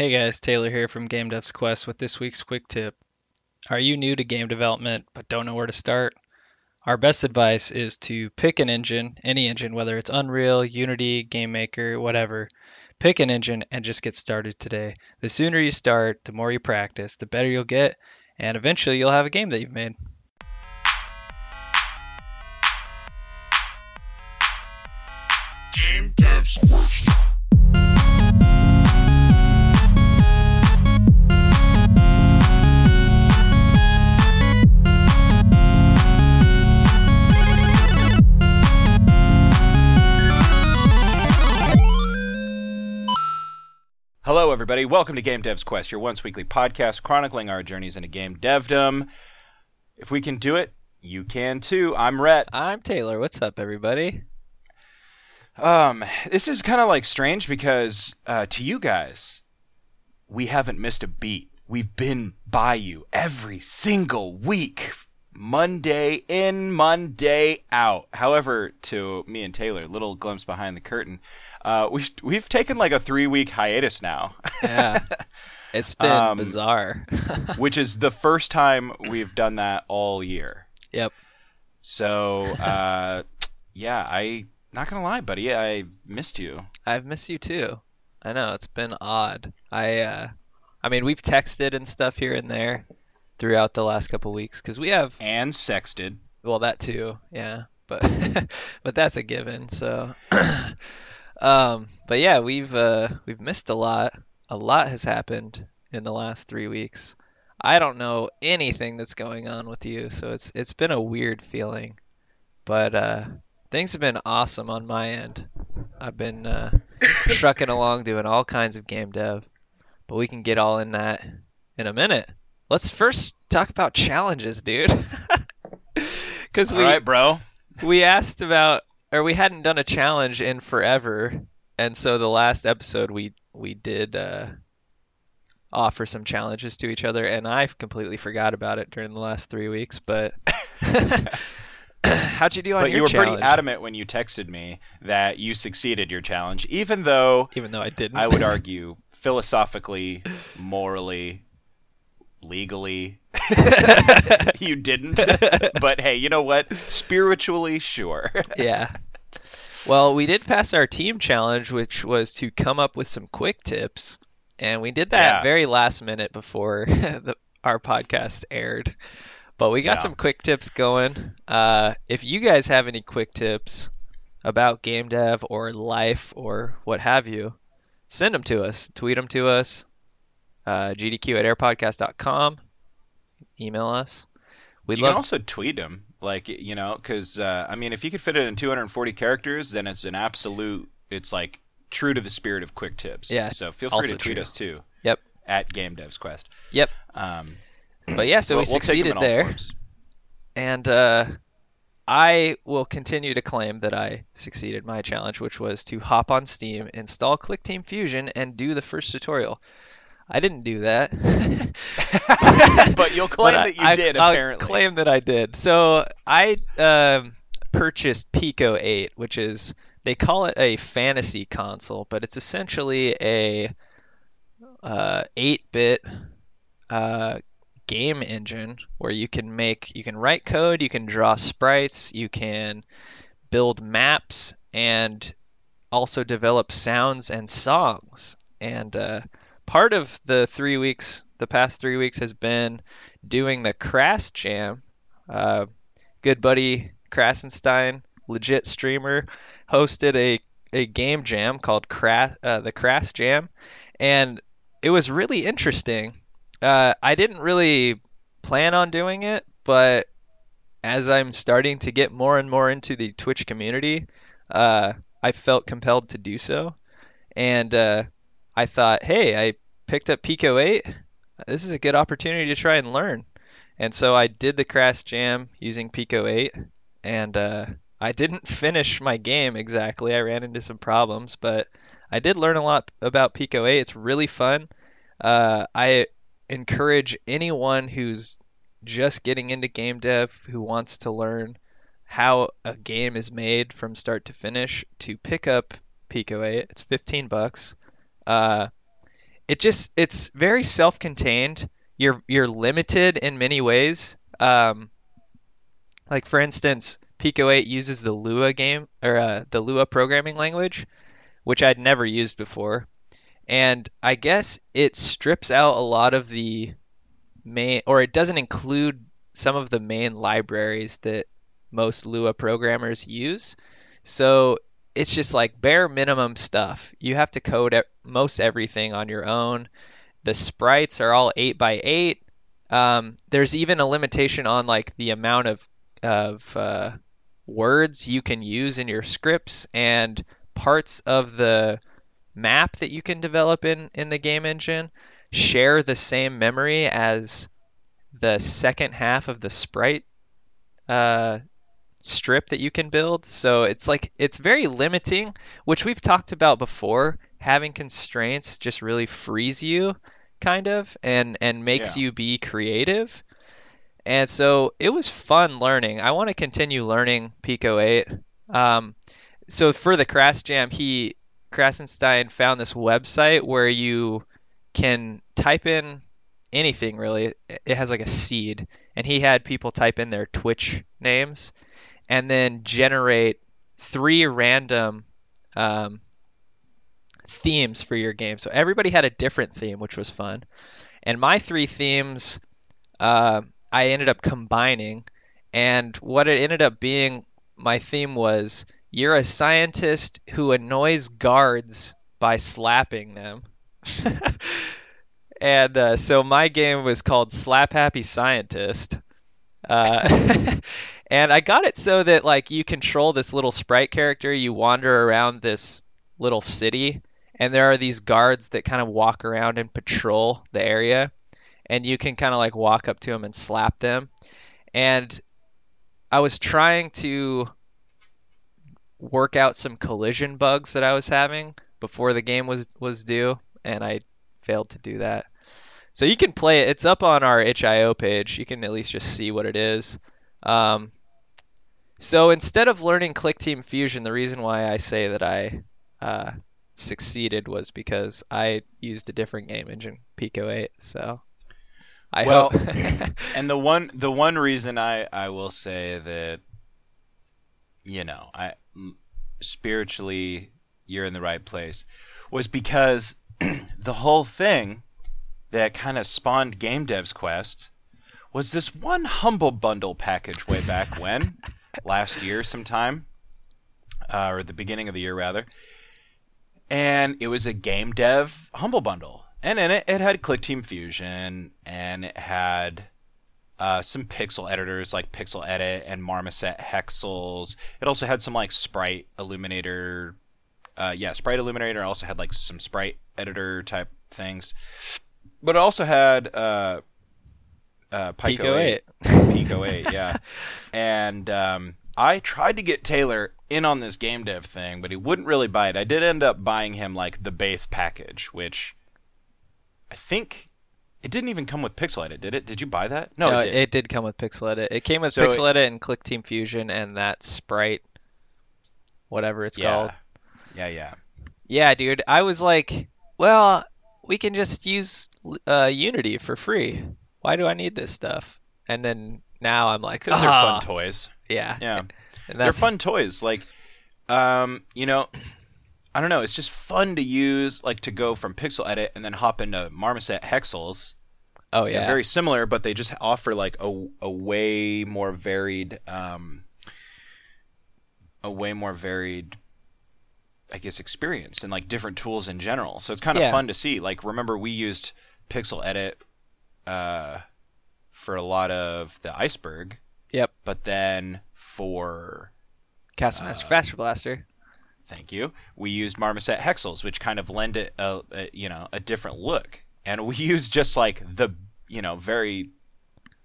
Hey guys, Taylor here from Game Devs Quest with this week's quick tip. Are you new to game development but don't know where to start? Our best advice is to pick an engine, any engine, whether it's Unreal, Unity, GameMaker, whatever. Pick an engine and just get started today. The sooner you start, the more you practice, the better you'll get, and eventually you'll have a game that you've made. Everybody. Welcome to Game Devs Quest, your once weekly podcast chronicling our journeys into game devdom. If we can do it, you can too. I'm Rhett. I'm Taylor. What's up, everybody? Um, this is kind of like strange because uh, to you guys, we haven't missed a beat. We've been by you every single week, Monday in, Monday out. However, to me and Taylor, little glimpse behind the curtain, uh, we've we've taken like a three week hiatus now. Yeah. It's been Um, bizarre. which is the first time we've done that all year. yep. So, uh, yeah, I not gonna lie, buddy, I missed you. I've missed you too. I know it's been odd. I uh I mean, we've texted and stuff here and there throughout the last couple weeks cuz we have And sexted. well that too. Yeah. But but that's a given. So um but yeah, we've uh we've missed a lot. A lot has happened in the last 3 weeks. I don't know anything that's going on with you, so it's it's been a weird feeling. But uh things have been awesome on my end. I've been uh, trucking along doing all kinds of game dev, but we can get all in that in a minute. Let's first talk about challenges, dude. Because we right, bro. we asked about, or we hadn't done a challenge in forever, and so the last episode we we did uh, offer some challenges to each other, and I completely forgot about it during the last three weeks. But how'd you do on But your you were challenge? pretty adamant when you texted me that you succeeded your challenge, even though Even though I didn't. I would argue philosophically, morally, legally, you didn't. but hey, you know what? Spiritually, sure. yeah. Well, we did pass our team challenge, which was to come up with some quick tips, and we did that Yeah. very last minute before the, our podcast aired. But we got Yeah. some quick tips going. Uh, if you guys have any quick tips about game dev or life or what have you, send them to us. Tweet them to us. Uh, GDQ at airpodcast.com. Email us. We'd you love can also tweet him, like you know, because uh, I mean, if you could fit it in 240 characters, then it's an absolute. It's like true to the spirit of quick tips. Yeah, So feel free to tweet true. us too Yep. at Game Devs Quest. Yep. Um, But yeah, so we'll- we we'll succeeded there. And uh, I will continue to claim that I succeeded my challenge, which was to hop on Steam, install ClickTeam Fusion, and do the first tutorial. I didn't do that. but you'll claim But that you I, did. I'll apparently, claim that I did. So I um, purchased Pico 8, which is they call it a fantasy console, but it's essentially a uh, 8-bit uh, game engine where you can make you can write code, you can draw sprites, you can build maps, and also develop sounds and songs. And uh, part of the three weeks, the past three weeks, has been doing the Crass Jam. Uh, good buddy Krasenstein, legit streamer, hosted a, a game jam called Crass, uh, the Crass Jam, and it was really interesting. Uh, I didn't really plan on doing it, but as I'm starting to get more and more into the Twitch community, uh, I felt compelled to do so. And uh, I thought, hey, I picked up Pico 8. This is a good opportunity to try and learn. And so I did the Crash Jam using Pico 8, and uh, I didn't finish my game exactly. I ran into some problems, but I did learn a lot about Pico 8. It's really fun. Uh, I encourage anyone who's just getting into game dev who wants to learn how a game is made from start to finish to pick up Pico 8. It's 15 bucks. Uh, it just it's very self-contained. You're you're limited in many ways. Um, like for instance, Pico 8 uses the Lua game or uh, the Lua programming language, which I'd never used before, and I guess it strips out a lot of the main, or it doesn't include some of the main libraries that most Lua programmers use. So it's just like bare minimum stuff. You have to code most everything on your own. The sprites are all 8 by 8 um, there's even a limitation on like the amount of of uh, words you can use in your scripts and parts of the map that you can develop in in the game engine share the same memory as the second half of the sprite uh, strip that you can build. So it's like it's very limiting, which we've talked about before. Having constraints just really frees you, kind of, and and makes Yeah. you be creative. And so it was fun learning. I want to continue learning Pico 8. Um, so for the Crass Jam, he Krasenstein found this website where you can type in anything really. It has like a seed, and he had people type in their Twitch names, and then generate three random um, themes for your game. So everybody had a different theme, which was fun. And my three themes, uh, I ended up combining, and what it ended up being, my theme was you're a scientist who annoys guards by slapping them. and uh, so my game was called Slap Happy Scientist. Uh, and I got it so that like you control this little sprite character, you wander around this little city, and there are these guards that kind of walk around and patrol the area, and you can kind of like walk up to them and slap them. And I was trying to work out some collision bugs that I was having before the game was was due, and I failed to do that. So you can play it. It's up on our itch.io page. You can at least just see what it is. Um, so instead of learning ClickTeam Fusion, the reason why I say that I uh, succeeded was because I used a different game engine, Pico 8. So I Well, hope. and the one the one reason I I will say that you know I spiritually you're in the right place was because the whole thing that kind of spawned Game Dev's Quest was this one humble bundle package way back when last year sometime uh, or the beginning of the year rather. And it was a game dev humble bundle. And in it it had clickteam fusion and it had uh, some pixel editors like Pyxel Edit and marmoset hexels. It also had some like sprite illuminator uh, yeah sprite illuminator. Also had like some sprite editor type things. But it also had uh, uh, Pico, Pico 8. 8. Pico 8, yeah. And um, I tried to get Taylor in on this game dev thing, but he wouldn't really buy it. I did end up buying him like the base package, which I think it didn't even come with Pyxel Edit, did it? Did you buy that? No, No, it did. it did come with Pyxel Edit. It came with So Pyxel Edit and ClickTeam Fusion and that sprite, whatever it's yeah. called. Yeah, yeah. Yeah, dude. I was like, well, we can just use uh, Unity for free. Why do I need this stuff? And then now I'm like, Because they're ah, fun toys. Yeah, Yeah. They're fun toys. Like, um, you know, I don't know. It's just fun to use, like, to go from Pyxel Edit and then hop into Marmoset Hexels. Oh They're yeah, very similar, but they just offer like a, a way more varied, um, a way more varied, I guess, experience and like different tools in general. So it's kind of Yeah. fun to see. Like, remember we used Pyxel Edit uh, for a lot of the Iceberg, Yep. but then for Castle Master Faster Blaster. thank you, we used Marmoset Hexels, which kind of lend it a, a you know a different look, and we used just like the you know very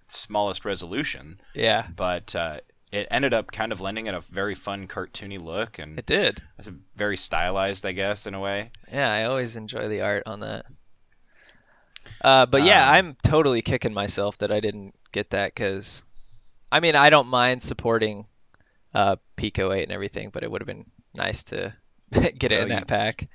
smallest resolution. Yeah, but uh, it ended up kind of lending it a very fun cartoony look and it did. it's very stylized, I guess, in a way. Yeah, I always enjoy the art on that. Uh, but yeah, Um, I'm totally kicking myself that I didn't get that because, I mean, I don't mind supporting uh, Pico 8 and everything, but it would have been nice to get it Well, in you- that pack.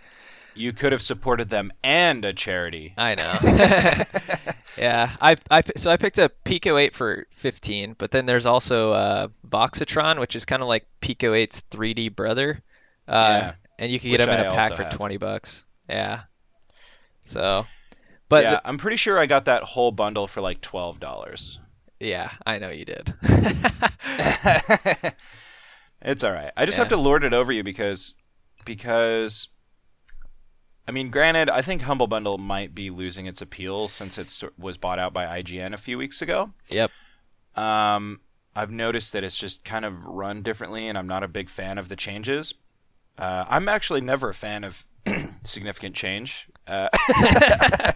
You could have supported them and a charity. I know. yeah, I, I so I picked up Pico 8 for 15, but then there's also uh, Voxatron, which is kind of like Pico 8's 3D brother. Uh, Yeah, and you can get them in I a pack for have. 20 bucks. Yeah. So, but yeah, the- I'm pretty sure I got that whole bundle for like twelve dollars. yeah, I know you did. it's all right. I just Yeah. have to lord it over you because because I mean, granted, I think Humble Bundle might be losing its appeal since it was bought out by IGN a few weeks ago. yep. Um, I've noticed that it's just kind of run differently, and I'm not a big fan of the changes. Uh, I'm actually never a fan of significant change, uh,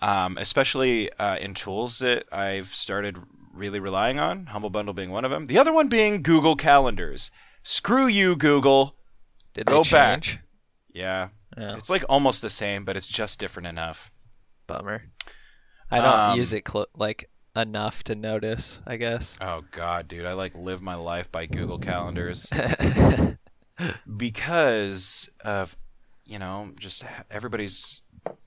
um, especially uh, in tools that I've started really relying on. Humble Bundle being one of them. The other one being Google Calendars. Screw you, Google. Did Go they back. change? Yeah, Oh, it's like almost the same, but it's just different enough. bummer. I don't Um, use it cl- like enough to notice, I guess. Oh god, dude, I like live my life by Google Calendars. because of you know just everybody's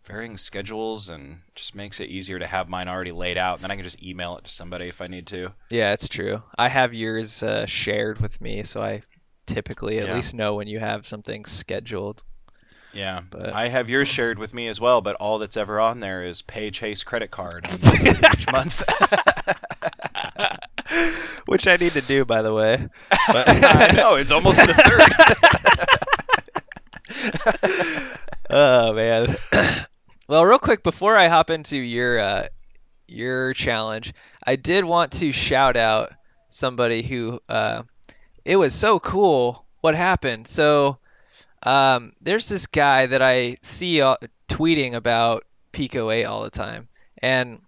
varying schedules and just makes it easier to have mine already laid out and then i can just email it to somebody if i need to Yeah, it's true. I have yours uh, shared with me, so I typically at Yeah. least know when you have something scheduled. yeah But- i have yours shared with me as well but all that's ever on there is pay chase credit card each month Which I need to do, by the way. i know it's almost the third oh man. well, real quick before I hop into your uh, your challenge, I did want to shout out somebody who uh, it was so cool what happened. So um, there's this guy that I see uh, tweeting about Pico 8 all the time, and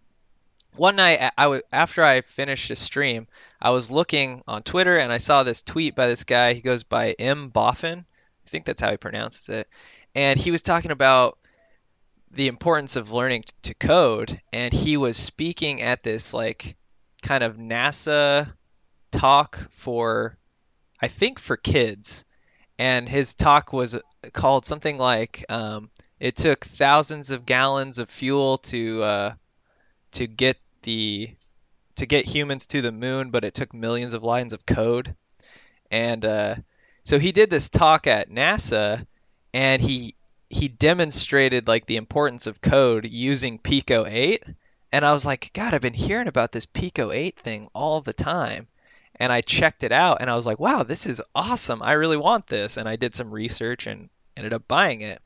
one night I- was after I finished a stream, I was looking on Twitter and I saw this tweet by this guy. He goes by M Boffin. I think that's how he pronounces it. And he was talking about the importance of learning to code and he was speaking at this like kind of NASA talk for I think for kids. And his talk was called something like um, it took thousands of gallons of fuel to uh, to get the to get humans to the moon, but it took millions of lines of code. And uh, so he did this talk at NASA, and he he demonstrated like the importance of code using Pico 8. And I was like, God, I've been hearing about this Pico 8 thing all the time. And I checked it out, and I was like, Wow, this is awesome. I really want this. And I did some research and ended up buying it.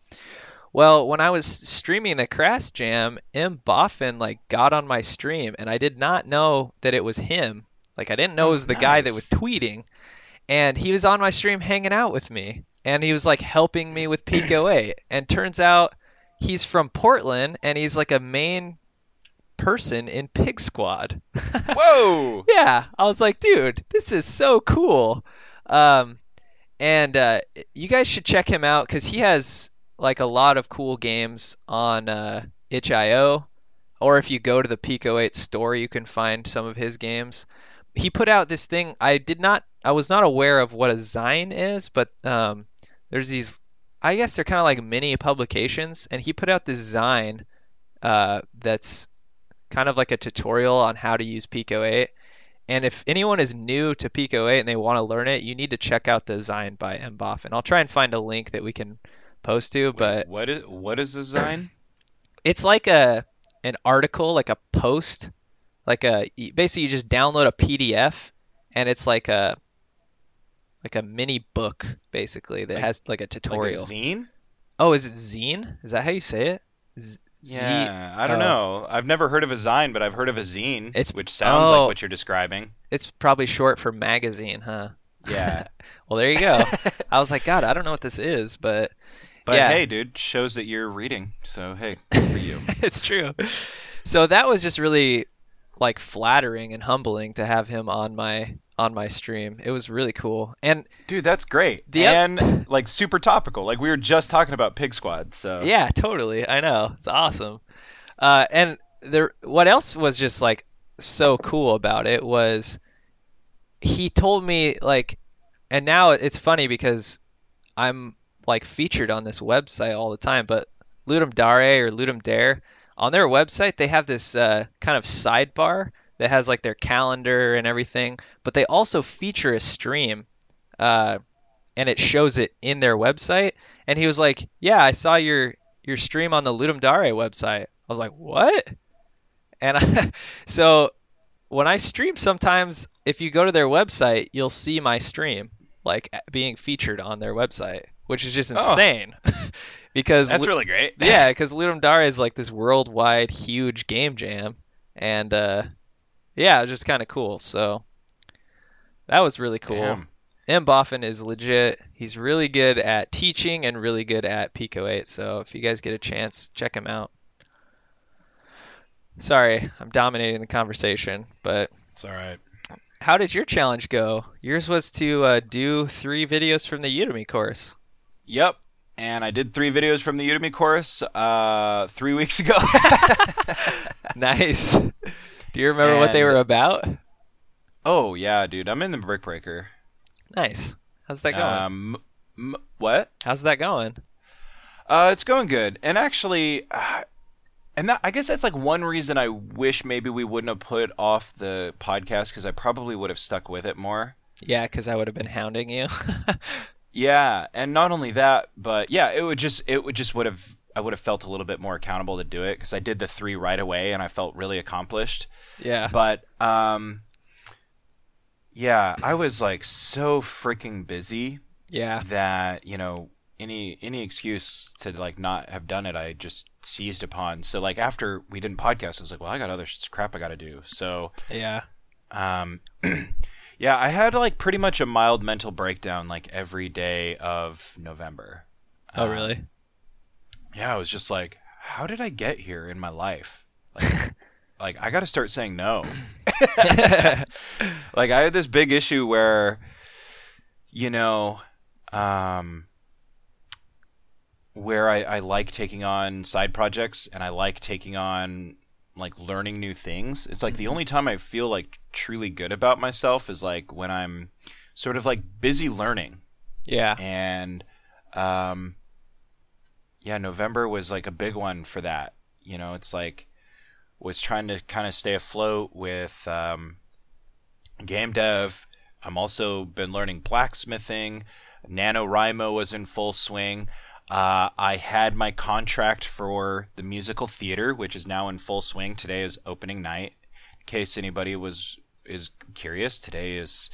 Well, when I was streaming the Crash Jam, M Boffin like got on my stream, and I did not know that it was him. Like I didn't know it was the guy that was tweeting, and he was on my stream hanging out with me, and he was like helping me with Pico 8. And turns out he's from Portland, and he's like a main person in Pig Squad. whoa yeah, I was like, dude, this is so cool. Um, and uh, you guys should check him out because he has like a lot of cool games on uh, itch.io, or if you go to the Pico 8 store, you can find some of his games. He put out this thing. I did not. I was not aware of what a Zine is, but um, there's these. I guess they're kind of like mini publications, and he put out this Zine uh, that's kind of like a tutorial on how to use Pico 8. And if anyone is new to Pico 8 and they want to learn it, you need to check out the Zine by Mboff. And I'll try and find a link that we can post to, but what is what is design it's like a an article, like a post, like a basically you just download a PDF and it's like a like a mini book basically that Like- has like a like a tutorial. zine oh, is it zine? Is that how you say it? Z- yeah i don't oh. know i've never heard of a zine but i've heard of a zine It's- which sounds oh. like what you're describing It's probably short for magazine, huh? yeah Well, there you go. I was like, God, I don't know what this is, but But Yeah. hey, dude, shows that you're reading. So hey, good for you. it's true. So that was just really like flattering and humbling to have him on my on my stream. It was really cool. And dude, that's great. The and like super topical. Like we were just talking about Pig Squad. So yeah, totally. I know. It's awesome. Uh, and there what else was just like so cool about it was he told me like and now it's funny because I'm like featured on this website all the time, but Ludum Dare or Ludum Dare on their website they have this uh, kind of sidebar that has like their calendar and everything, but they also feature a stream, uh, and it shows it in their website. And he was like, "Yeah, I saw your your stream on the Ludum Dare website." I was like, "What?" And I, so when I stream, sometimes if you go to their website, you'll see my stream like being featured on their website, which is just Oh. insane. because That's Lu- really great. yeah, because Ludum Dare is like this worldwide huge game jam, and uh, yeah, it was just kind of cool. So that was really cool. Damn. M. Boffin is legit. He's really good at teaching and really good at Pico 8. So if you guys get a chance, check him out. Sorry, I'm dominating the conversation, but It's all right. how did your challenge go? Yours was to uh, do three videos from the Udemy course. Yep. And I did three videos from the Udemy course uh, three weeks ago. Nice. Do you remember what they were about? oh yeah, dude, I'm in the Brick Breaker. Nice. How's that going? Um, m- what? How's that going? Uh, it's going good. And actually, uh, and that, I guess that's like one reason I wish maybe we wouldn't have put off the podcast because I probably would have stuck with it more. Yeah, because I would have been hounding you. Yeah, and not only that, but yeah, it would just it would just would have I would have felt a little bit more accountable to do it because I did the three right away and I felt really accomplished. yeah. But um, yeah, I was like so freaking busy Yeah. that you know any any excuse to like not have done it, I just seized upon. So like after we didn't podcast, I was like, well, I got other crap I got to do. So Yeah. um, yeah, I had like pretty much a mild mental breakdown like every day of November. Oh, Um, really? Yeah, I was just like, how did I get here in my life? Like, like I got to start saying no. like I had this big issue where, you know, um, where I, I like taking on side projects and I like taking on like learning new things. It's like the only time I feel like truly good about myself is like when I'm sort of like busy learning. Yeah. and um yeah november was like a big one for that. You know it's like was trying to kind of stay afloat with um game dev. I'm also been learning blacksmithing. Nanowrimo was in full swing uh, I had my contract for the musical theater, which is now in full swing. Today is opening night. In case anybody was is curious, today is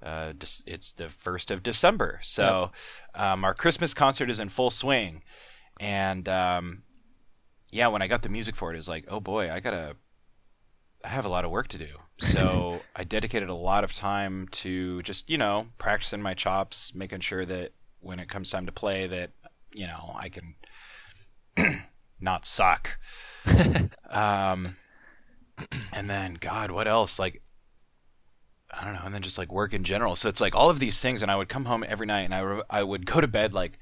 uh, it's the first of December. So um, our Christmas concert is in full swing, and um, yeah, when I got the music for it, it was like, oh boy, I gotta, I have a lot of work to do. So I dedicated a lot of time to just you know practicing my chops, making sure that when it comes time to play, that you know I can not suck. um, and then God, what else? Like I don't know, and then just like work in general. So it's like all of these things, and I would come home every night, and I, re- I would go to bed like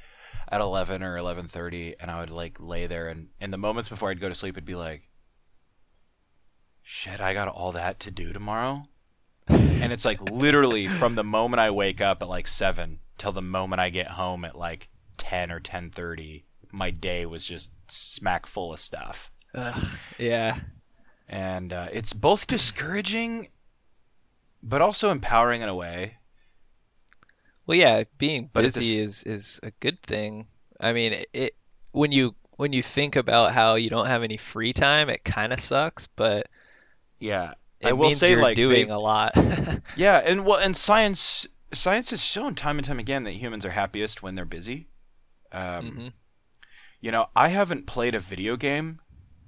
at eleven or eleven thirty, and I would like lay there, and in the moments before I'd go to sleep, it'd be like, shit, I got all that to do tomorrow, and it's like literally from the moment I wake up at like seven till the moment I get home at like ten or ten thirty, my day was just smack full of stuff Ugh, yeah. and uh, it's both discouraging but also empowering in a way Well, yeah, being But busy this- is is a good thing. I mean, it, when you when you think about how you don't have any free time, it kind of sucks, but yeah it i will say you're like doing they- a lot. yeah and well and science science has shown time and time again that humans are happiest when they're busy um, Mhm. you know i haven't played a video game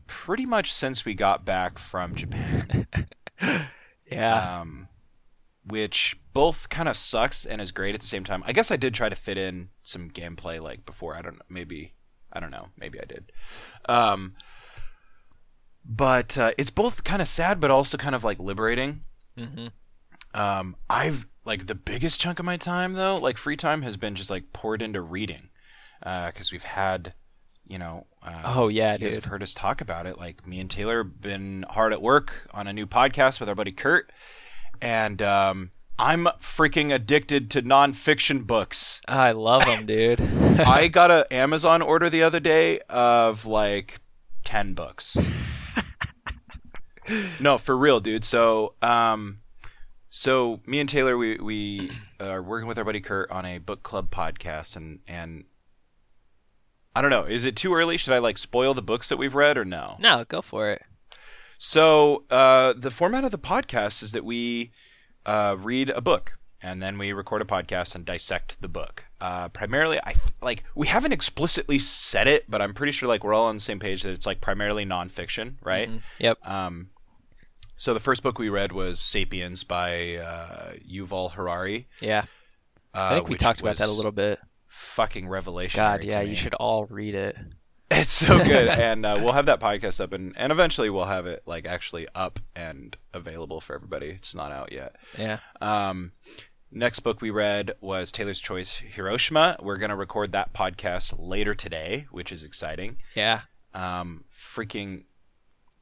pretty much since we got back from japan Yeah. um, which both kind of sucks and is great at the same time. I guess I did try to fit in some gameplay like before. I don't know, maybe I don't know, maybe I did. Um, but uh, it's both kind of sad, but also kind of like liberating. hmm Um, I've like the biggest chunk of my time though, like free time, has been just like poured into reading, because we've had, you know, uh, Oh yeah, you guys dude. have heard us talk about it. Like me and Taylor have been hard at work on a new podcast with our buddy Kurt, and um, I'm freaking addicted to nonfiction books. I love them, dude. I got an Amazon order the other day of like ten books. no, for real, dude. So, um, so me and Taylor, we we are working with our buddy Kurt on a book club podcast, and and I don't know. Is it too early? Should I like spoil the books that we've read or no? no, go for it. So uh, the format of the podcast is that we uh, read a book and then we record a podcast and dissect the book. Uh, primarily, I like we haven't explicitly said it, but I'm pretty sure like we're all on the same page that it's like primarily nonfiction, right? Mhm. Yep. Um, so the first book we read was *Sapiens* by uh, Yuval Harari. Yeah. Uh, I think we talked about that a little bit. Fucking revelation. God, yeah, you should all read it. It's so good, and uh, we'll have that podcast up, and, and eventually we'll have it like actually up and available for everybody. It's not out yet. Yeah. Um, next book we read was Taylor's Choice Hiroshima. We're gonna record that podcast later today, which is exciting. Yeah. Um, freaking,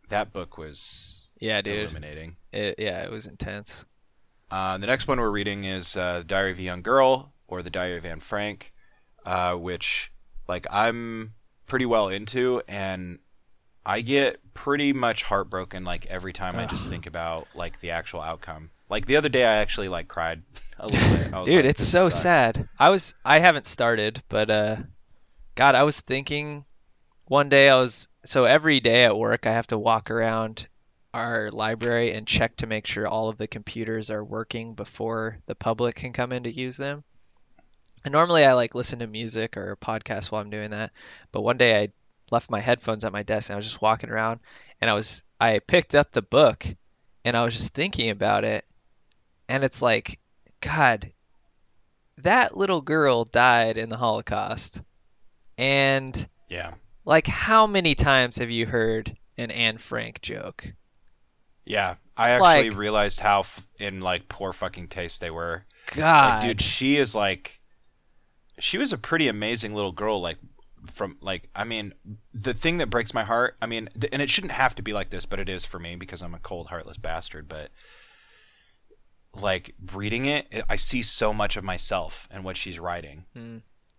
that book was Yeah, dude. illuminating. It, yeah, it was intense. Uh, the next one we're reading is uh, Diary of a Young Girl or The Diary of Anne Frank, uh, which like I'm pretty well into, and I get pretty much heartbroken like every time I just think about like the actual outcome. Like the other day, I actually like cried a little bit. I was Dude, like, it's so sucks." sad. I was I haven't started, but uh God, I was thinking one day I was so every day at work I have to walk around our library and check to make sure all of the computers are working before the public can come in to use them. And normally I like listen to music or a podcast while I'm doing that, but one day I left my headphones at my desk and I was just walking around and I was I picked up the book and I was just thinking about it and it's like god that little girl died in the Holocaust. And Yeah, like how many times have you heard an Anne Frank joke? yeah. I actually Like- realized how f- in like poor fucking taste they were. God. Like, dude, she is like, she was a pretty amazing little girl. Like, from like, I mean, the thing that breaks my heart. I mean, th- and it shouldn't have to be like this, but it is for me because I'm a cold, heartless bastard. But like reading it, I see so much of myself and what she's writing.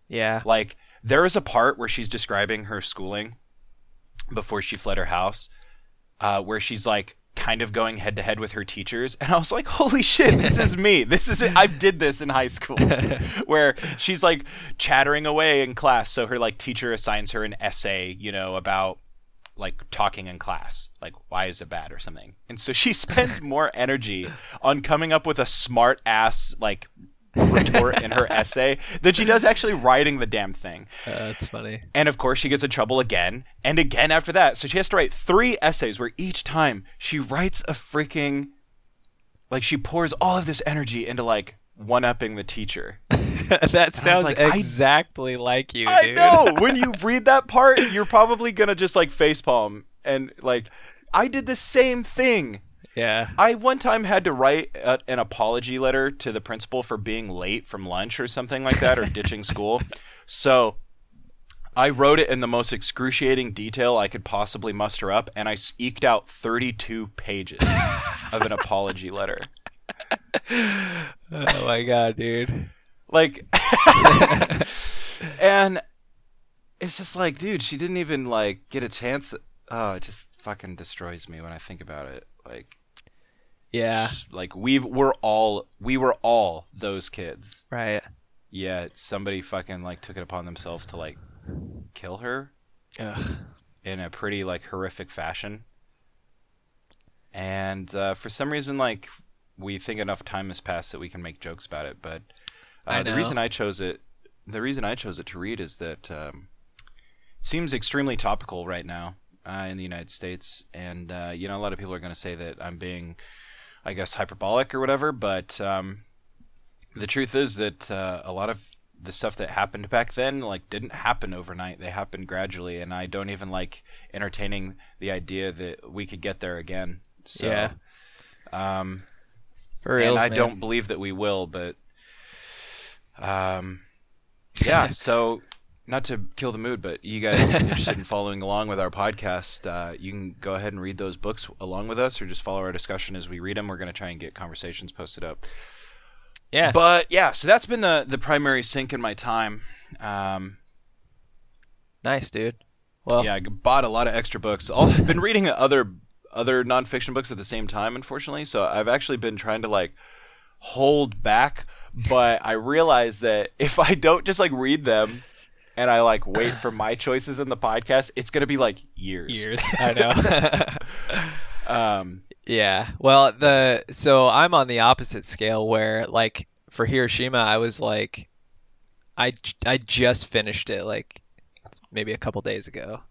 yeah. Like, there is a part where she's describing her schooling before she fled her house, uh, where she's like kind of going head to head with her teachers, and I was like, "Holy shit, this is me! This is it! I did this in high school." where she's like chattering away in class, so her like teacher assigns her an essay, you know, about like talking in class, like why is it bad or something, and so she spends more energy on coming up with a smart ass like retort in her essay than she does actually writing the damn thing. Uh, that's funny. And of course, she gets in trouble again and again after that. So she has to write three essays where each time she writes a freaking. Like, she pours all of this energy into, like, one upping the teacher. that sounds like, exactly like you, I dude. know! when you read that part, you're probably gonna just, like, facepalm. And, like, I did the same thing. Yeah. I one time had to write a, an apology letter to the principal for being late from lunch or something like that, or ditching school. So I wrote it in the most excruciating detail I could possibly muster up, and I eked out 32 pages of an apology letter. Oh my god, dude. Like, and it's just like, dude, she didn't even like get a chance. Oh, it just fucking destroys me when I think about it. Like, Yeah. like we've we're all we were all those kids. Right. Yeah, somebody fucking like took it upon themselves to like kill her Ugh. in a pretty like horrific fashion. And uh, for some reason, like we think enough time has passed that we can make jokes about it. But uh, the reason I chose it, the reason I chose it to read is that um, it seems extremely topical right now uh, in the United States, and uh, you know a lot of people are going to say that I'm being, I guess, hyperbolic or whatever. But um, the truth is that uh, a lot of the stuff that happened back then like didn't happen overnight they happened gradually and i don't even like entertaining the idea that we could get there again so Yeah. um For real. and i don't believe that we will but um yeah so not to kill the mood but you guys interested in following along with our podcast uh, you can go ahead and read those books along with us or just follow our discussion as we read them we're going to try and get conversations posted up Yeah. But yeah, so that's been the the primary sink in my time. Um, nice, dude. Well, yeah, I bought a lot of extra books. I've been reading other other nonfiction books at the same time, unfortunately. So I've actually been trying to like hold back, but I realize that if I don't just like read them and I like wait for my choices in the podcast, it's gonna be like years. years. I know. Um, Yeah. Well, the so I'm on the opposite scale where like for Hiroshima I was like I I just finished it like maybe a couple days ago,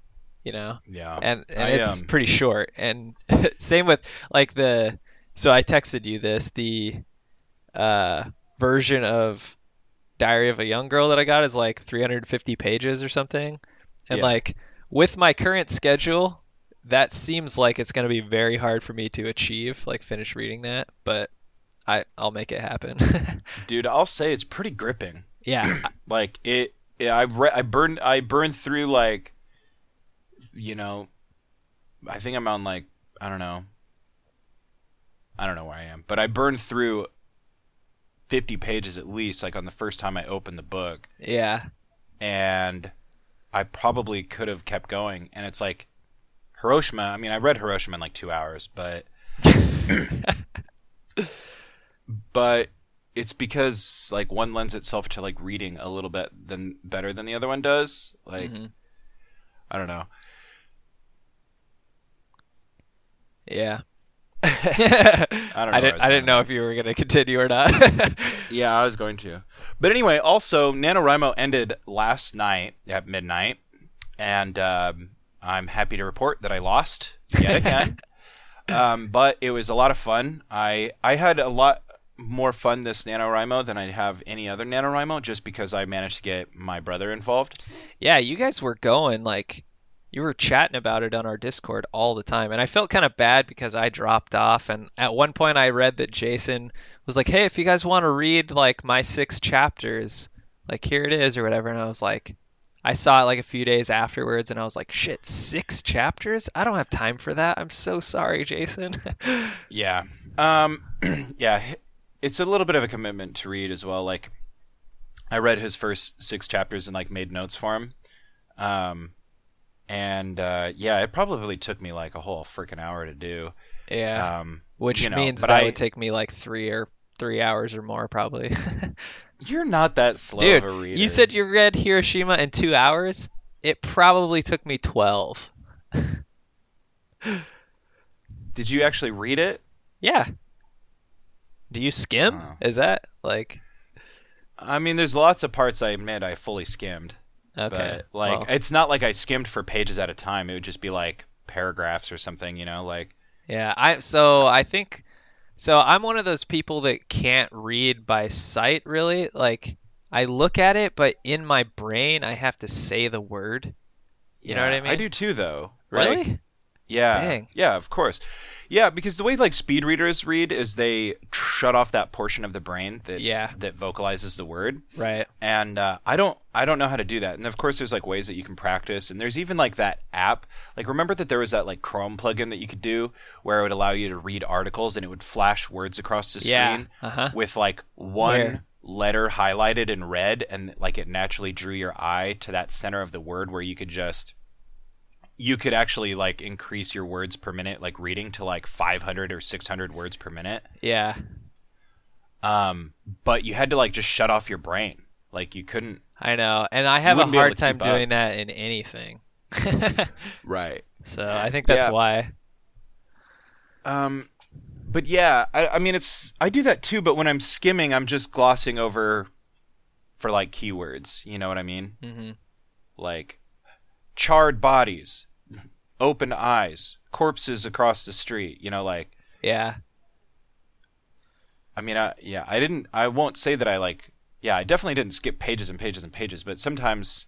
you know. yeah. And and I, it's um, pretty short and same with like the so I texted you this the uh version of Diary of a Young Girl that I got is like 350 pages or something. And Yeah. like with my current schedule, that seems like it's going to be very hard for me to achieve, like finish reading that, but I I'll make it happen. dude, I'll say it's pretty gripping. yeah. Like it, yeah, I re- I burned I burned through like, you know, I think I'm on like I don't know. I don't know where I am, but I burned through fifty pages at least, like on the first time I opened the book, Yeah. and I probably could have kept going. And it's like Hiroshima. I mean, I read Hiroshima in like two hours, but but it's because like one lends itself to like reading a little bit than better than the other one does. Like Mhm. I don't know. Yeah. I don't know. I didn't was I didn't know if you were going to continue or not. Yeah, I was going to. But anyway, also NaNoWriMo ended last night at midnight, and um, I'm happy to report that I lost yet again. um, but it was a lot of fun. I I had a lot more fun this NaNoWriMo than I'd have any other NaNoWriMo just because I managed to get my brother involved. Yeah, you guys were going like you were chatting about it on our Discord all the time, and I felt kind of bad because I dropped off. And at one point, I read that Jason was like, "Hey, if you guys want to read like my six chapters, like here it is or whatever," and I was like. I saw it like a few days afterwards, and I was like, "Shit, six chapters? I don't have time for that. I'm so sorry, Jason." Yeah. Um, yeah, it's a little bit of a commitment to read as well. Like, I read his first six chapters and like made notes for him. Um, and uh, yeah, it probably took me like a whole freaking hour to do. yeah, Um, which you know, means that I- would take me like three or three hours or more, probably. you're not that slow Dude, of a reader. you said you read Hiroshima in two hours. It probably took me twelve. Did you actually read it? Yeah. Do you skim? Oh. Is that like I mean, there's lots of parts I admit I fully skimmed. Okay? But like, well, it's not like I skimmed for pages at a time. It would just be like paragraphs or something. You know, like yeah. I so I think so. I'm one of those people that can't read by sight really. Like I look at it, but in my brain I have to say the word. You know what I mean? I do too, though. Really? Like, Yeah. Dang. Yeah, of course. Yeah, because the way like speed readers read is they shut off that portion of the brain that Yeah. that vocalizes the word, right. and uh, I don't I don't know how to do that. And of course, there's like ways that you can practice, and there's even like that app. Like remember that there was that like Chrome plugin that you could do where it would allow you to read articles and it would flash words across the Yeah. screen Uh-huh. with like one. Where? letter highlighted in red and like it naturally drew your eye to that center of the word where you could just you could actually like increase your words per minute like reading to like 500 or 600 words per minute Yeah. um but you had to like just shut off your brain like you couldn't I know, and I have a hard time keep up. doing that in anything. right so I think that's Yeah. why. um but yeah I, I mean it's i do that too but when i'm skimming i'm just glossing over for like keywords you know what i mean hmm like charred bodies open eyes corpses across the street you know like Yeah. I mean, I, yeah, I didn't. I won't say that I like. Yeah, I definitely didn't skip pages and pages and pages, but sometimes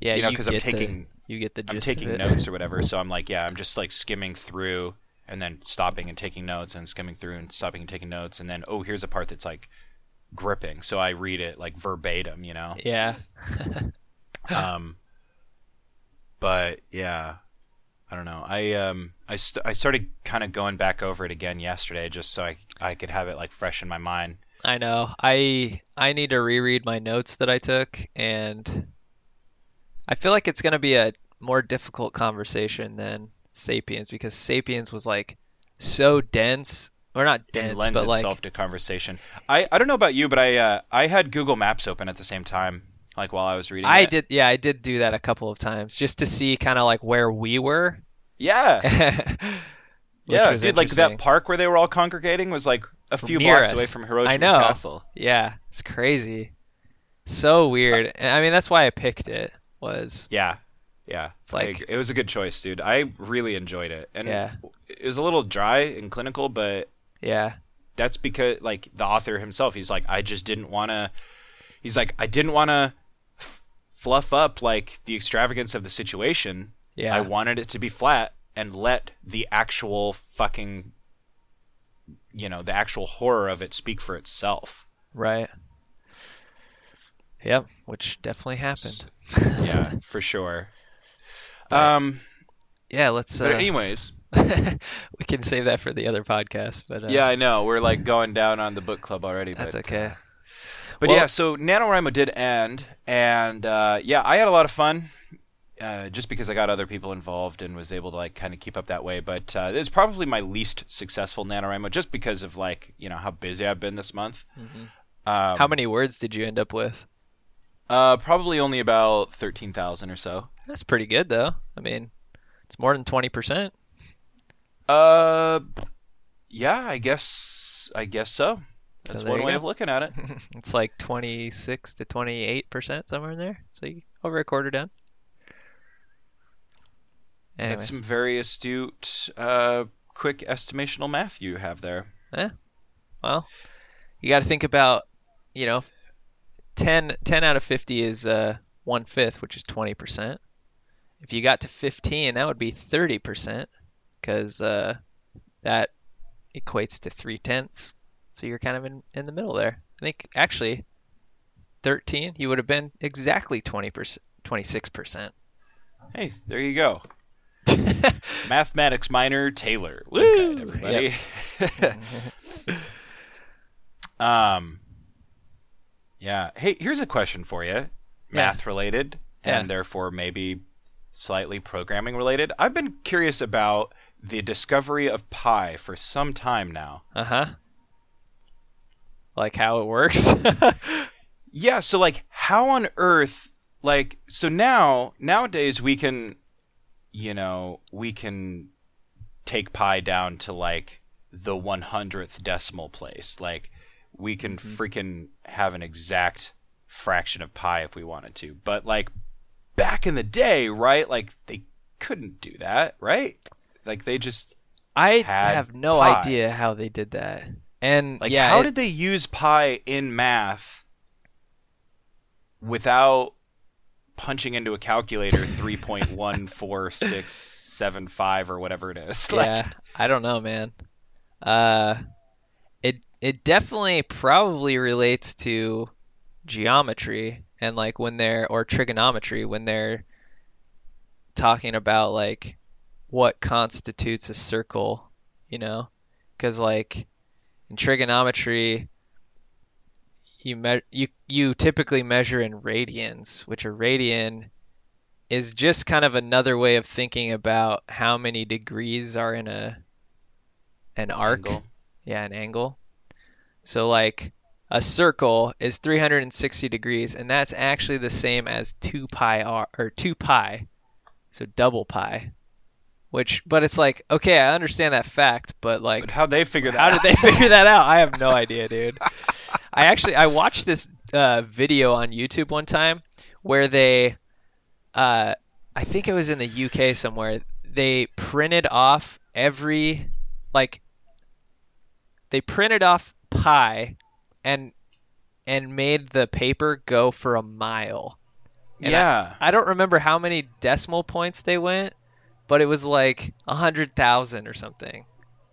Yeah. You know, because I'm get the- taking- you get the I'm taking of it. notes or whatever. So I'm like, yeah, I'm just like skimming through and then stopping and taking notes and skimming through and stopping and taking notes and then oh, here's a part that's like gripping, so I read it like verbatim, you know. Yeah. um, but yeah, I don't know. I um I st- I started kind of going back over it again yesterday just so I I could have it like fresh in my mind. I know. I I need to reread my notes that I took, and I feel like it's going to be a more difficult conversation than Sapiens because Sapiens was like so dense, or not It dense, lends but like itself to conversation. I, I don't know about you, but I uh, I had Google Maps open at the same time, like while I was reading. I it. did. Yeah, I did do that a couple of times just to see kind of like where we were. Yeah, yeah, dude. Like that park where they were all congregating was like a few Near blocks us. away from Hiroshima I know. Castle. Yeah, it's crazy. So weird. And I mean, that's why I picked it. Was Yeah, yeah. It's like- it was a good choice, dude. I really enjoyed it, and Yeah. it was a little dry and clinical, but yeah, that's because like the author himself, he's like, I just didn't want to. He's like, I didn't want to fluff up like the extravagance of the situation. yeah. I wanted it to be flat and let the actual fucking, you know, the actual horror of it speak for itself. Right. Yep, which definitely happened. Yeah, for sure. Um, Yeah, let's. but Uh, anyways, we can save that for the other podcast, but uh, yeah, I know we're like going down on the book club already. that's but, okay. But Well- yeah, so NaNoWriMo did end, and uh, yeah, I had a lot of fun. Uh, just because I got other people involved and was able to like kind of keep up that way, but uh, is probably my least successful NaNoWriMo just because of like you know how busy I've been this month. Um, How many words did you end up with? Uh, probably only about thirteen thousand or so. That's pretty good, though. I mean, it's more than twenty percent. Uh, yeah, I guess I guess so. That's there one way go. of looking at it. It's like twenty-six to twenty-eight percent somewhere in there. So you over a quarter down. Anyways, That's some very astute, uh, quick estimational math you have there. Yeah. Well, you got to think about, you know, 10, 10 out of fifty is uh one fifth, which is twenty percent. If you got to fifteen, that would be thirty percent, because uh, that equates to three tenths. So you're kind of in in the middle there. I think actually, thirteen, you would have been exactly twenty percent, twenty-six percent. Hey, there you go. Mathematics minor Taylor. Woo! Everybody. um, yeah. Hey, here's a question for you. Math related, Yeah. and therefore maybe slightly programming related. I've been curious about the discovery of pi for some time now. Uh huh. Like how it works. Yeah, so like how on earth like so now nowadays we can you know, we can take pi down to like the 100th decimal place. Like we can mm-hmm. freaking have an exact fraction of pi if we wanted to. But like back in the day, right? Like they couldn't do that, right? Like they just I have no pi. idea how they did that. And Like, yeah, how it- did they use pi in math without punching into a calculator 3.14675 or whatever it is? Like, yeah, I don't know, man. Uh, it it definitely probably relates to geometry and like when they're or trigonometry when they're talking about like what constitutes a circle, you know? Because like in trigonometry, you me- you you typically measure in radians, which a radian is just kind of another way of thinking about how many degrees are in a an arc. angle. Yeah, an angle. So like a circle is 360 degrees, and that's actually the same as 2 pi r or 2 pi, so double pi. Which, but it's like, okay, I understand that fact, but like, But how'd they figure that out how out? did they figure that out? I have no idea, dude. I actually I watched this uh, video on YouTube one time where they, uh, I think it was in the UK somewhere. They printed off every, like, they printed off pi, and and made the paper go for a mile. And yeah. I don't remember how many decimal points they went, but it was like a hundred thousand or something.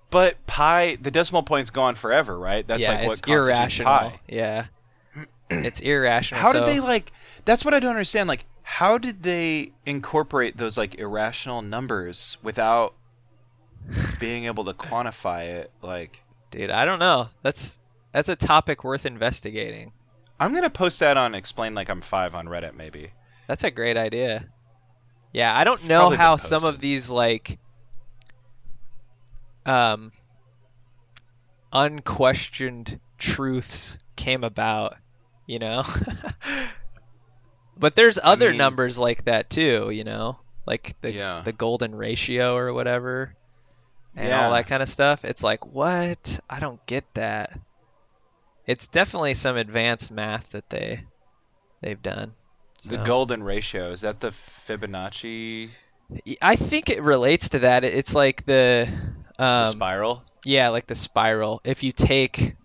But pi, the decimal point's gone forever, right? That's yeah, like what it's constitutes irrational. pi. Yeah, it's irrational. How did they like? That's what I don't understand. Like, how did they incorporate those like irrational numbers without being able to quantify it? Like, dude? I don't know. That's that's a topic worth investigating. I'm gonna post that on Explain Like I'm Five on Reddit, maybe. That's a great idea. Yeah, I don't know how some of these like um unquestioned truths came about, you know? but there's other mean- numbers like that too, you know? Like the Yeah. the golden ratio or whatever and Yeah. all that kind of stuff. It's like, "What? I don't get that." It's definitely some advanced math that they they've done. The golden ratio is that the Fibonacci I think it relates to that. It's like the, the um, spiral? yeah, like the spiral. If you take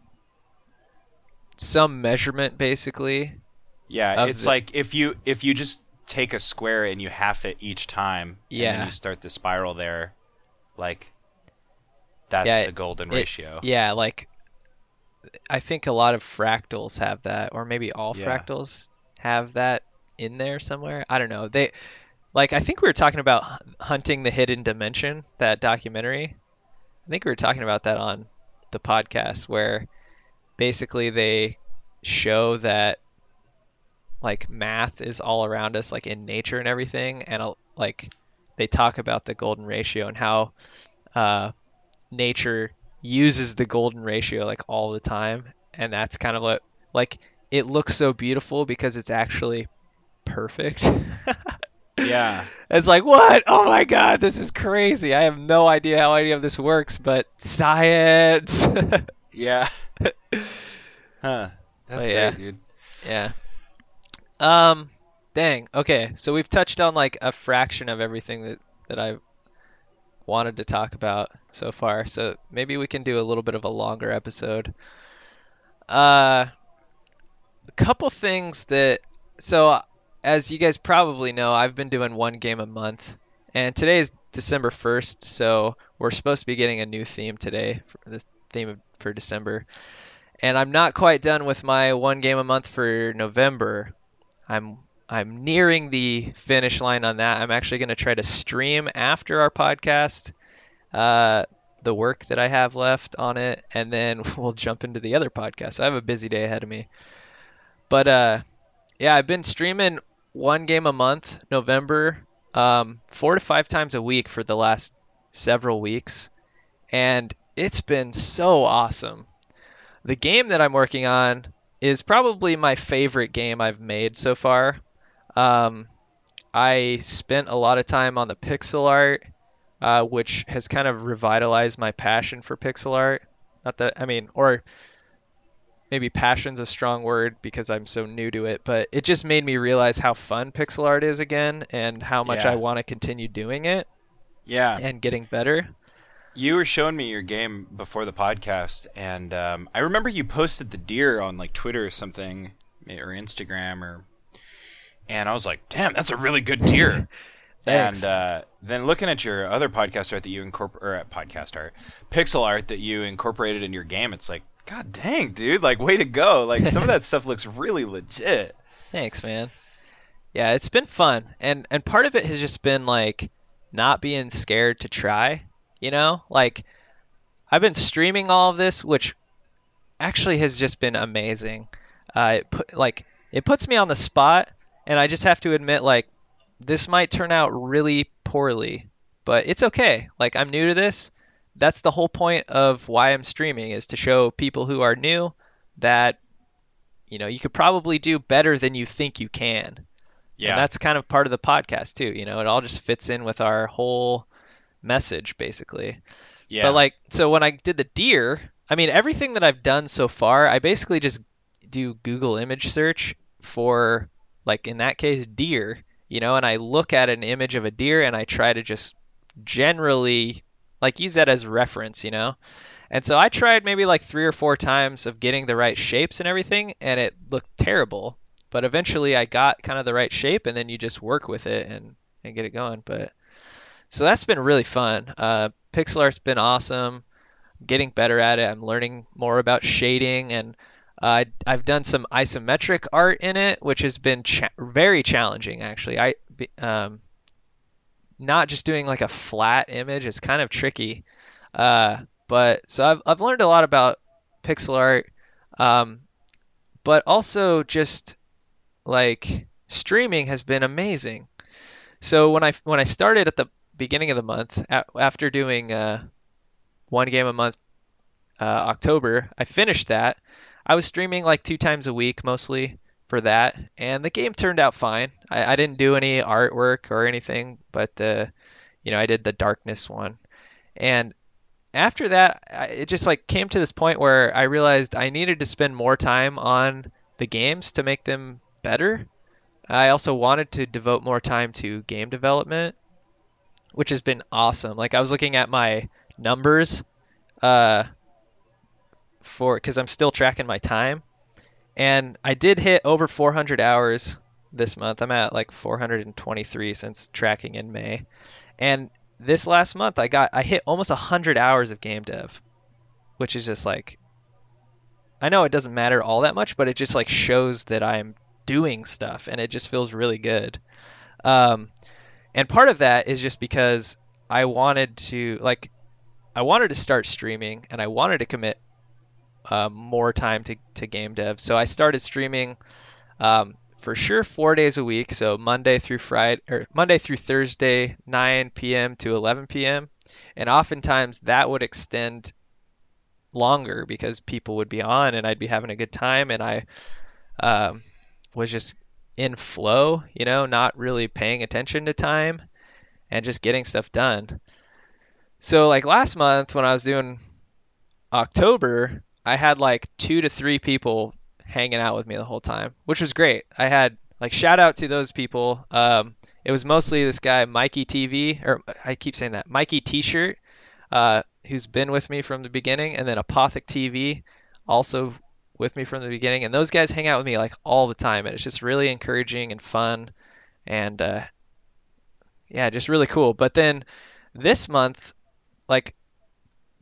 some measurement, basically, Yeah, it's the- like if you if you just take a square and you half it each time, and Yeah. then you start the spiral there, like that's Yeah, the golden it- ratio. yeah, like I think a lot of fractals have that, or maybe all Yeah. fractals have that in there somewhere. I don't know. They, like, I think we were talking about hunting the hidden dimension, that documentary. I think we were talking about that on the podcast, where basically they show that like math is all around us, like in nature and everything, and uh, like they talk about the golden ratio and how uh, nature uses the golden ratio like all the time and that's kind of what like it looks so beautiful because it's actually perfect Yeah. it's like what oh my god this is crazy i have no idea how any of this works but science Yeah. huh. That's But great, yeah. dude. yeah um dang okay so we've touched on like a fraction of everything that that i wanted to talk about so far so maybe we can do a little bit of a longer episode uh a couple things that so as you guys probably know i've been doing one game a month and today is december 1st so we're supposed to be getting a new theme today for the theme of, for december and i'm not quite done with my one game a month for november i'm i'm nearing the finish line on that i'm actually going to try to stream after our podcast uh, the work that I have left on it, and then we'll jump into the other podcast. So I have a busy day ahead of me. But uh, yeah, I've been streaming one game a month, November, um, four to five times a week for the last several weeks, and it's been so awesome. The game that I'm working on is probably my favorite game I've made so far. Um, I spent a lot of time on the pixel art uh, which has kind of revitalized my passion for pixel art. Not that I mean, or maybe passion's a strong word because I'm so new to it, but it just made me realize how fun pixel art is again and how much Yeah. I want to continue doing it Yeah. and getting better. You were showing me your game before the podcast, and um, I remember you posted the deer on like Twitter or something, or Instagram, or, and I was like, "Damn, that's a really good deer." And uh, then looking at your other podcast art that you incorporate, or uh, podcast art, pixel art that you incorporated in your game, it's like, God dang, dude, like way to go! Like some of that stuff looks really legit. Thanks, man. Yeah, it's been fun. And and part of it has just been like not being scared to try, you know? Like I've been streaming all of this which actually has just been amazing. Uh it put like it puts me on the spot and I just have to admit like this might turn out really poorly, but it's okay. Like I'm new to this. That's the whole point of why I'm streaming is to show people who are new that you know, you could probably do better than you think you can. Yeah, And that's kind of part of the podcast too, you know. It all just fits in with our whole message basically. yeah, But like so when I did the deer, I mean everything that I've done so far, I basically just do Google image search for like in that case deer, you know, and I look at an image of a deer and I try to just generally like use that as reference, you know. And so I tried maybe like 3 or 4 times of getting the right shapes and everything and it looked terrible. But eventually I got kind of the right shape and then you just work with it and and get it going, but so that's been really fun. Uh, pixel art's been awesome. Getting better at it. I'm learning more about shading, and uh, I've done some isometric art in it, which has been cha- very challenging. Actually, I um, not just doing like a flat image is kind of tricky. Uh, but so I've I've learned a lot about pixel art. Um, but also just like streaming has been amazing. So when I when I started at the beginning of the month after doing uh, one game a month uh, October, I finished that. I was streaming like two times a week mostly for that, and the game turned out fine. I, I didn't do any artwork or anything, but the you know I did the darkness one, and after that, it just like came to this point where I realized I needed to spend more time on the games to make them better. I also wanted to devote more time to game development, which has been awesome. Like I was looking at my numbers uh, for because I'm still tracking my time, and I did hit over 400 hours this month. I'm at like 423 since tracking in May, and this last month I got I hit almost 100 hours of game dev, which is just like I know it doesn't matter all that much, but it just like shows that I'm doing stuff and it just feels really good. Um, and part of that is just because I wanted to like I wanted to start streaming and I wanted to commit uh, more time to, to game dev. So I started streaming um, for sure four days a week, so Monday through Friday or Monday through Thursday, 9 p.m. to 11 p.m. And oftentimes that would extend longer because people would be on and I'd be having a good time and I um, was just in flow, you know, not really paying attention to time and just getting stuff done. So like last month when I was doing October, I had like two to three people hanging out with me the whole time, which was great. I had like shout out to those people. Um, it was mostly this guy Mikey TV, or I keep saying that Mikey T-shirt, uh, who's been with me from the beginning, and then Apothic TV, also with me from the beginning. And those guys hang out with me like all the time, and it's just really encouraging and fun, and uh, yeah, just really cool. But then this month, like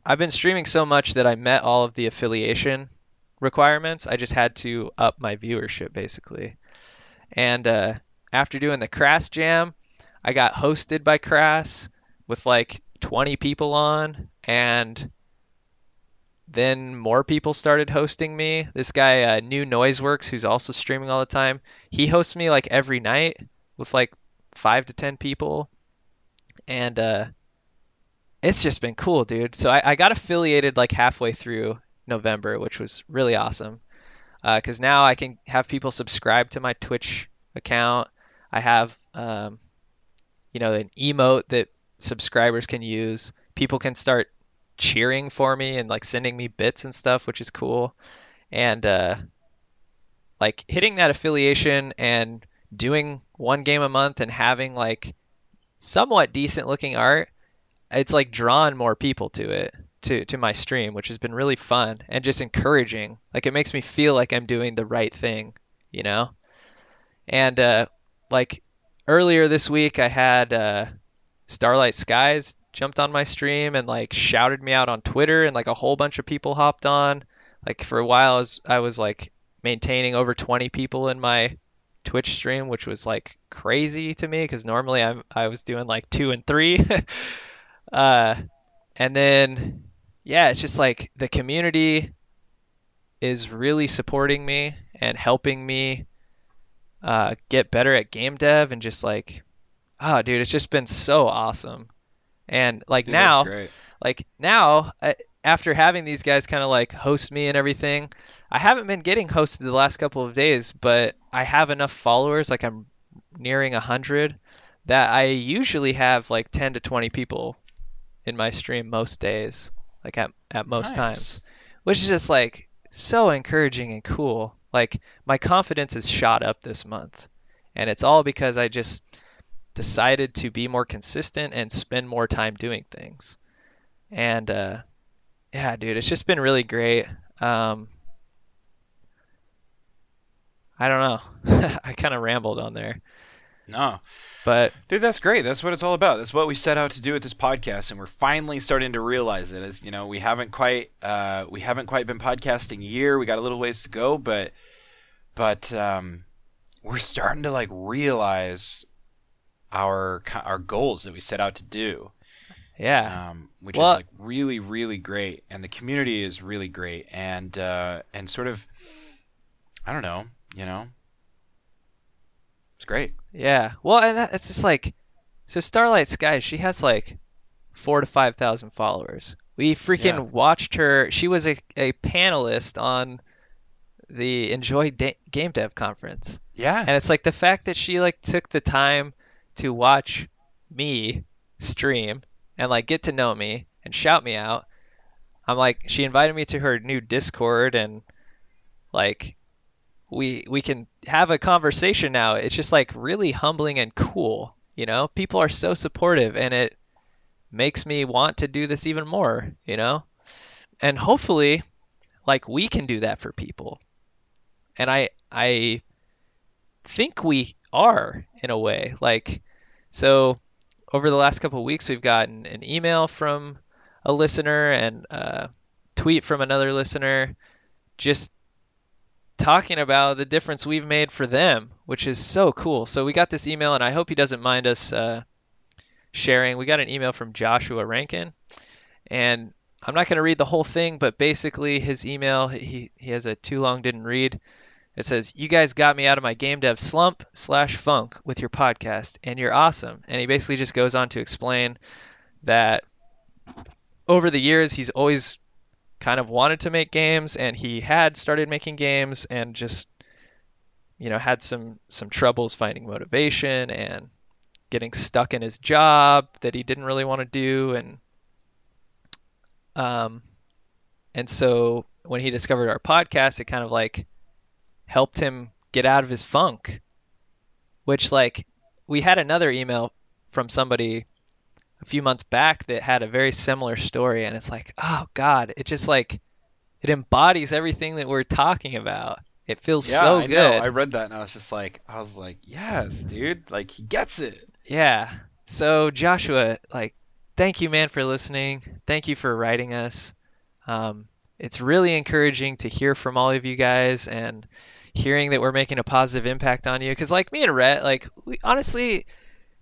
I've been streaming so much that I met all of the affiliation requirements. I just had to up my viewership basically. And uh, after doing the Crass Jam, I got hosted by Crass with like 20 people on, and then more people started hosting me. This guy, uh, New Noiseworks, who's also streaming all the time, he hosts me like every night with like five to 10 people. And uh, it's just been cool, dude. So I, I got affiliated like halfway through November, which was really awesome. Because uh, now I can have people subscribe to my Twitch account. I have, um, you know, an emote that subscribers can use. People can start cheering for me and like sending me bits and stuff, which is cool. And uh, like hitting that affiliation and doing one game a month and having like somewhat decent looking art, it's like drawn more people to it to to my stream, which has been really fun and just encouraging. Like it makes me feel like I'm doing the right thing, you know. And uh, like earlier this week, I had uh, Starlight Skies jumped on my stream and like shouted me out on Twitter, and like a whole bunch of people hopped on. Like for a while, I was I was like maintaining over 20 people in my Twitch stream, which was like crazy to me because normally I'm I was doing like two and three. uh, and then yeah, it's just like the community is really supporting me and helping me uh, get better at game dev and just like, oh, dude, it's just been so awesome. And like now, like now, uh, after having these guys kind of like host me and everything, I haven't been getting hosted the last couple of days, but I have enough followers, like I'm nearing a hundred, that I usually have like 10 to 20 people in my stream most days like at at most nice. times, which is just like so encouraging and cool. Like my confidence is shot up this month, and it's all because I just decided to be more consistent and spend more time doing things. And uh, yeah, dude, it's just been really great. Um, I don't know. I kind of rambled on there. No. But dude, that's great. That's what it's all about. That's what we set out to do with this podcast, and we're finally starting to realize it. As you know, we haven't quite uh, we haven't quite been podcasting a year. We got a little ways to go, but but um, we're starting to like realize our our goals that we set out to do. Yeah. Um, which well, is like really really great and the community is really great and uh, and sort of I don't know, you know. It's great. Yeah. Well, and that, it's just like so Starlight Sky, she has like 4 to 5,000 followers. We freaking Yeah. watched her. She was a, a panelist on the Enjoy Game Dev conference. Yeah. And it's like the fact that she like took the time to watch me stream and like get to know me and shout me out. I'm like she invited me to her new Discord and like we we can have a conversation now. It's just like really humbling and cool, you know? People are so supportive and it makes me want to do this even more, you know? And hopefully like we can do that for people. And I I think we are in a way. Like, so over the last couple of weeks, we've gotten an email from a listener and a tweet from another listener just talking about the difference we've made for them, which is so cool. So we got this email, and I hope he doesn't mind us uh, sharing. We got an email from Joshua Rankin, and I'm not going to read the whole thing, but basically his email, he, he has a too long didn't read. It says, "You guys got me out of my game dev slump slash funk with your podcast, and you're awesome." And he basically just goes on to explain that over the years he's always kind of wanted to make games, and he had started making games, and just you know had some some troubles finding motivation and getting stuck in his job that he didn't really want to do, and um, and so when he discovered our podcast, it kind of like helped him get out of his funk. Which like we had another email from somebody a few months back that had a very similar story and it's like, "Oh god, it just like it embodies everything that we're talking about." It feels Yeah, so I good. know. I read that and I was just like, I was like, yes, dude. Like he gets it. Yeah. So Joshua, like, thank you, man, for listening. Thank you for writing us. Um, it's really encouraging to hear from all of you guys and hearing that we're making a positive impact on you. Because like me and Rhett, like, we honestly,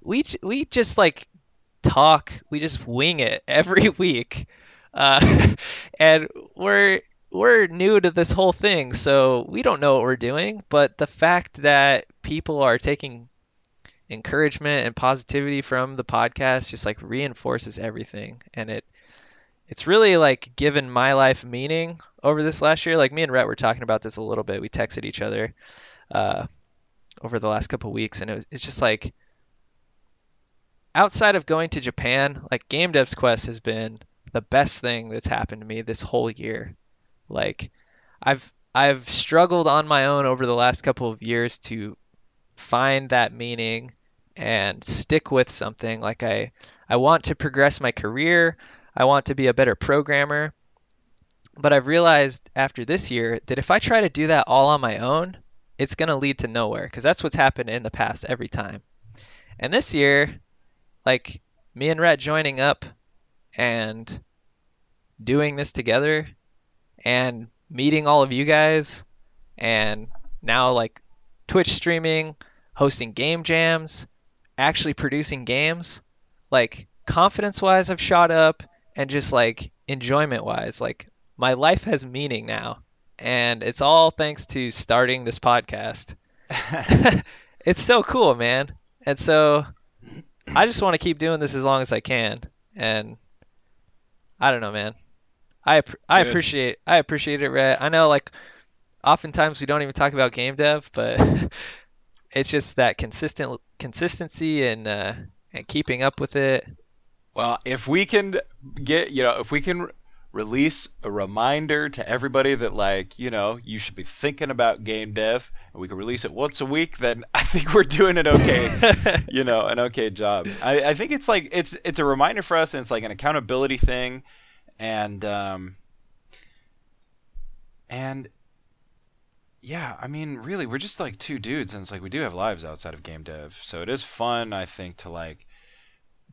we we just like talk. We just wing it every week, uh, and we're we're new to this whole thing, so we don't know what we're doing. But the fact that people are taking encouragement and positivity from the podcast just like reinforces everything and it it's really like given my life meaning over this last year like me and Rhett were talking about this a little bit we texted each other uh, over the last couple weeks and it was, it's just like outside of going to Japan like Game Devs Quest has been the best thing that's happened to me this whole year like I've I've struggled on my own over the last couple of years to find that meaning and stick with something like I I want to progress my career, I want to be a better programmer. But I've realized after this year that if I try to do that all on my own, it's going to lead to nowhere because that's what's happened in the past every time. And this year, like me and Rhett joining up and doing this together and meeting all of you guys and now like Twitch streaming, hosting game jams, actually producing games, like confidence wise I've shot up and just like enjoyment wise, like my life has meaning now. And it's all thanks to starting this podcast. it's so cool, man. And so I just want to keep doing this as long as I can. And I don't know, man. I I Good. appreciate I appreciate it, Rhett. I know like oftentimes we don't even talk about game dev, but it's just that consistent consistency and uh, and keeping up with it. Well, if we can get, you know, if we can release a reminder to everybody that, like, you know, you should be thinking about game dev, and we can release it once a week, then I think we're doing it okay. you know, an okay job. I, I think it's like it's it's a reminder for us, and it's like an accountability thing, and um, and yeah, I mean, really, we're just like two dudes, and it's like we do have lives outside of game dev, so it is fun, I think, to like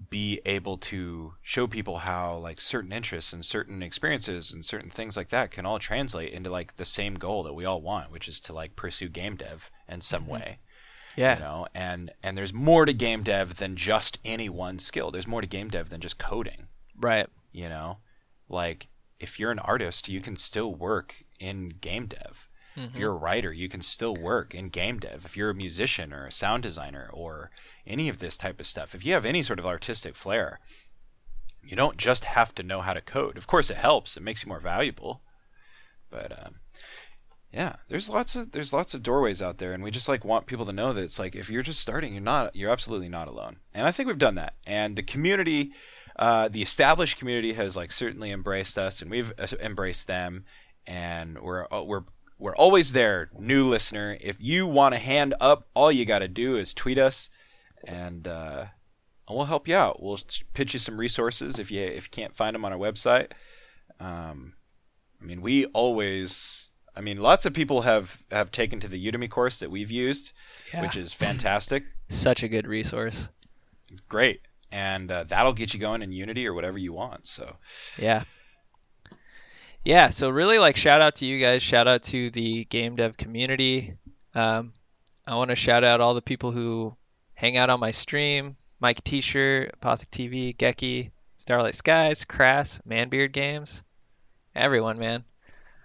be able to show people how like certain interests and certain experiences and certain things like that can all translate into like the same goal that we all want, which is to like pursue game dev in some mm-hmm. way. Yeah. You know, and and there's more to game dev than just any one skill. There's more to game dev than just coding. Right. You know, like if you're an artist, you can still work in game dev. If you're a writer, you can still work in game dev. If you're a musician or a sound designer or any of this type of stuff, if you have any sort of artistic flair, you don't just have to know how to code. Of course, it helps; it makes you more valuable. But um, yeah, there's lots of there's lots of doorways out there, and we just like want people to know that it's like if you're just starting, you're not you're absolutely not alone. And I think we've done that. And the community, uh, the established community, has like certainly embraced us, and we've uh, embraced them. And we're uh, we're we're always there, new listener. If you want a hand up, all you got to do is tweet us, and uh, we'll help you out. We'll pitch you some resources if you if you can't find them on our website. Um, I mean, we always. I mean, lots of people have have taken to the Udemy course that we've used, Yeah. which is fantastic. Such a good resource. Great, and uh, that'll get you going in Unity or whatever you want. So, Yeah. Yeah, so really like shout out to you guys, shout out to the game dev community. Um, I want to shout out all the people who hang out on my stream, Mike T-shirt, Apothic TV, Geki, Starlight Skies, Crass, Manbeard Games. Everyone, man.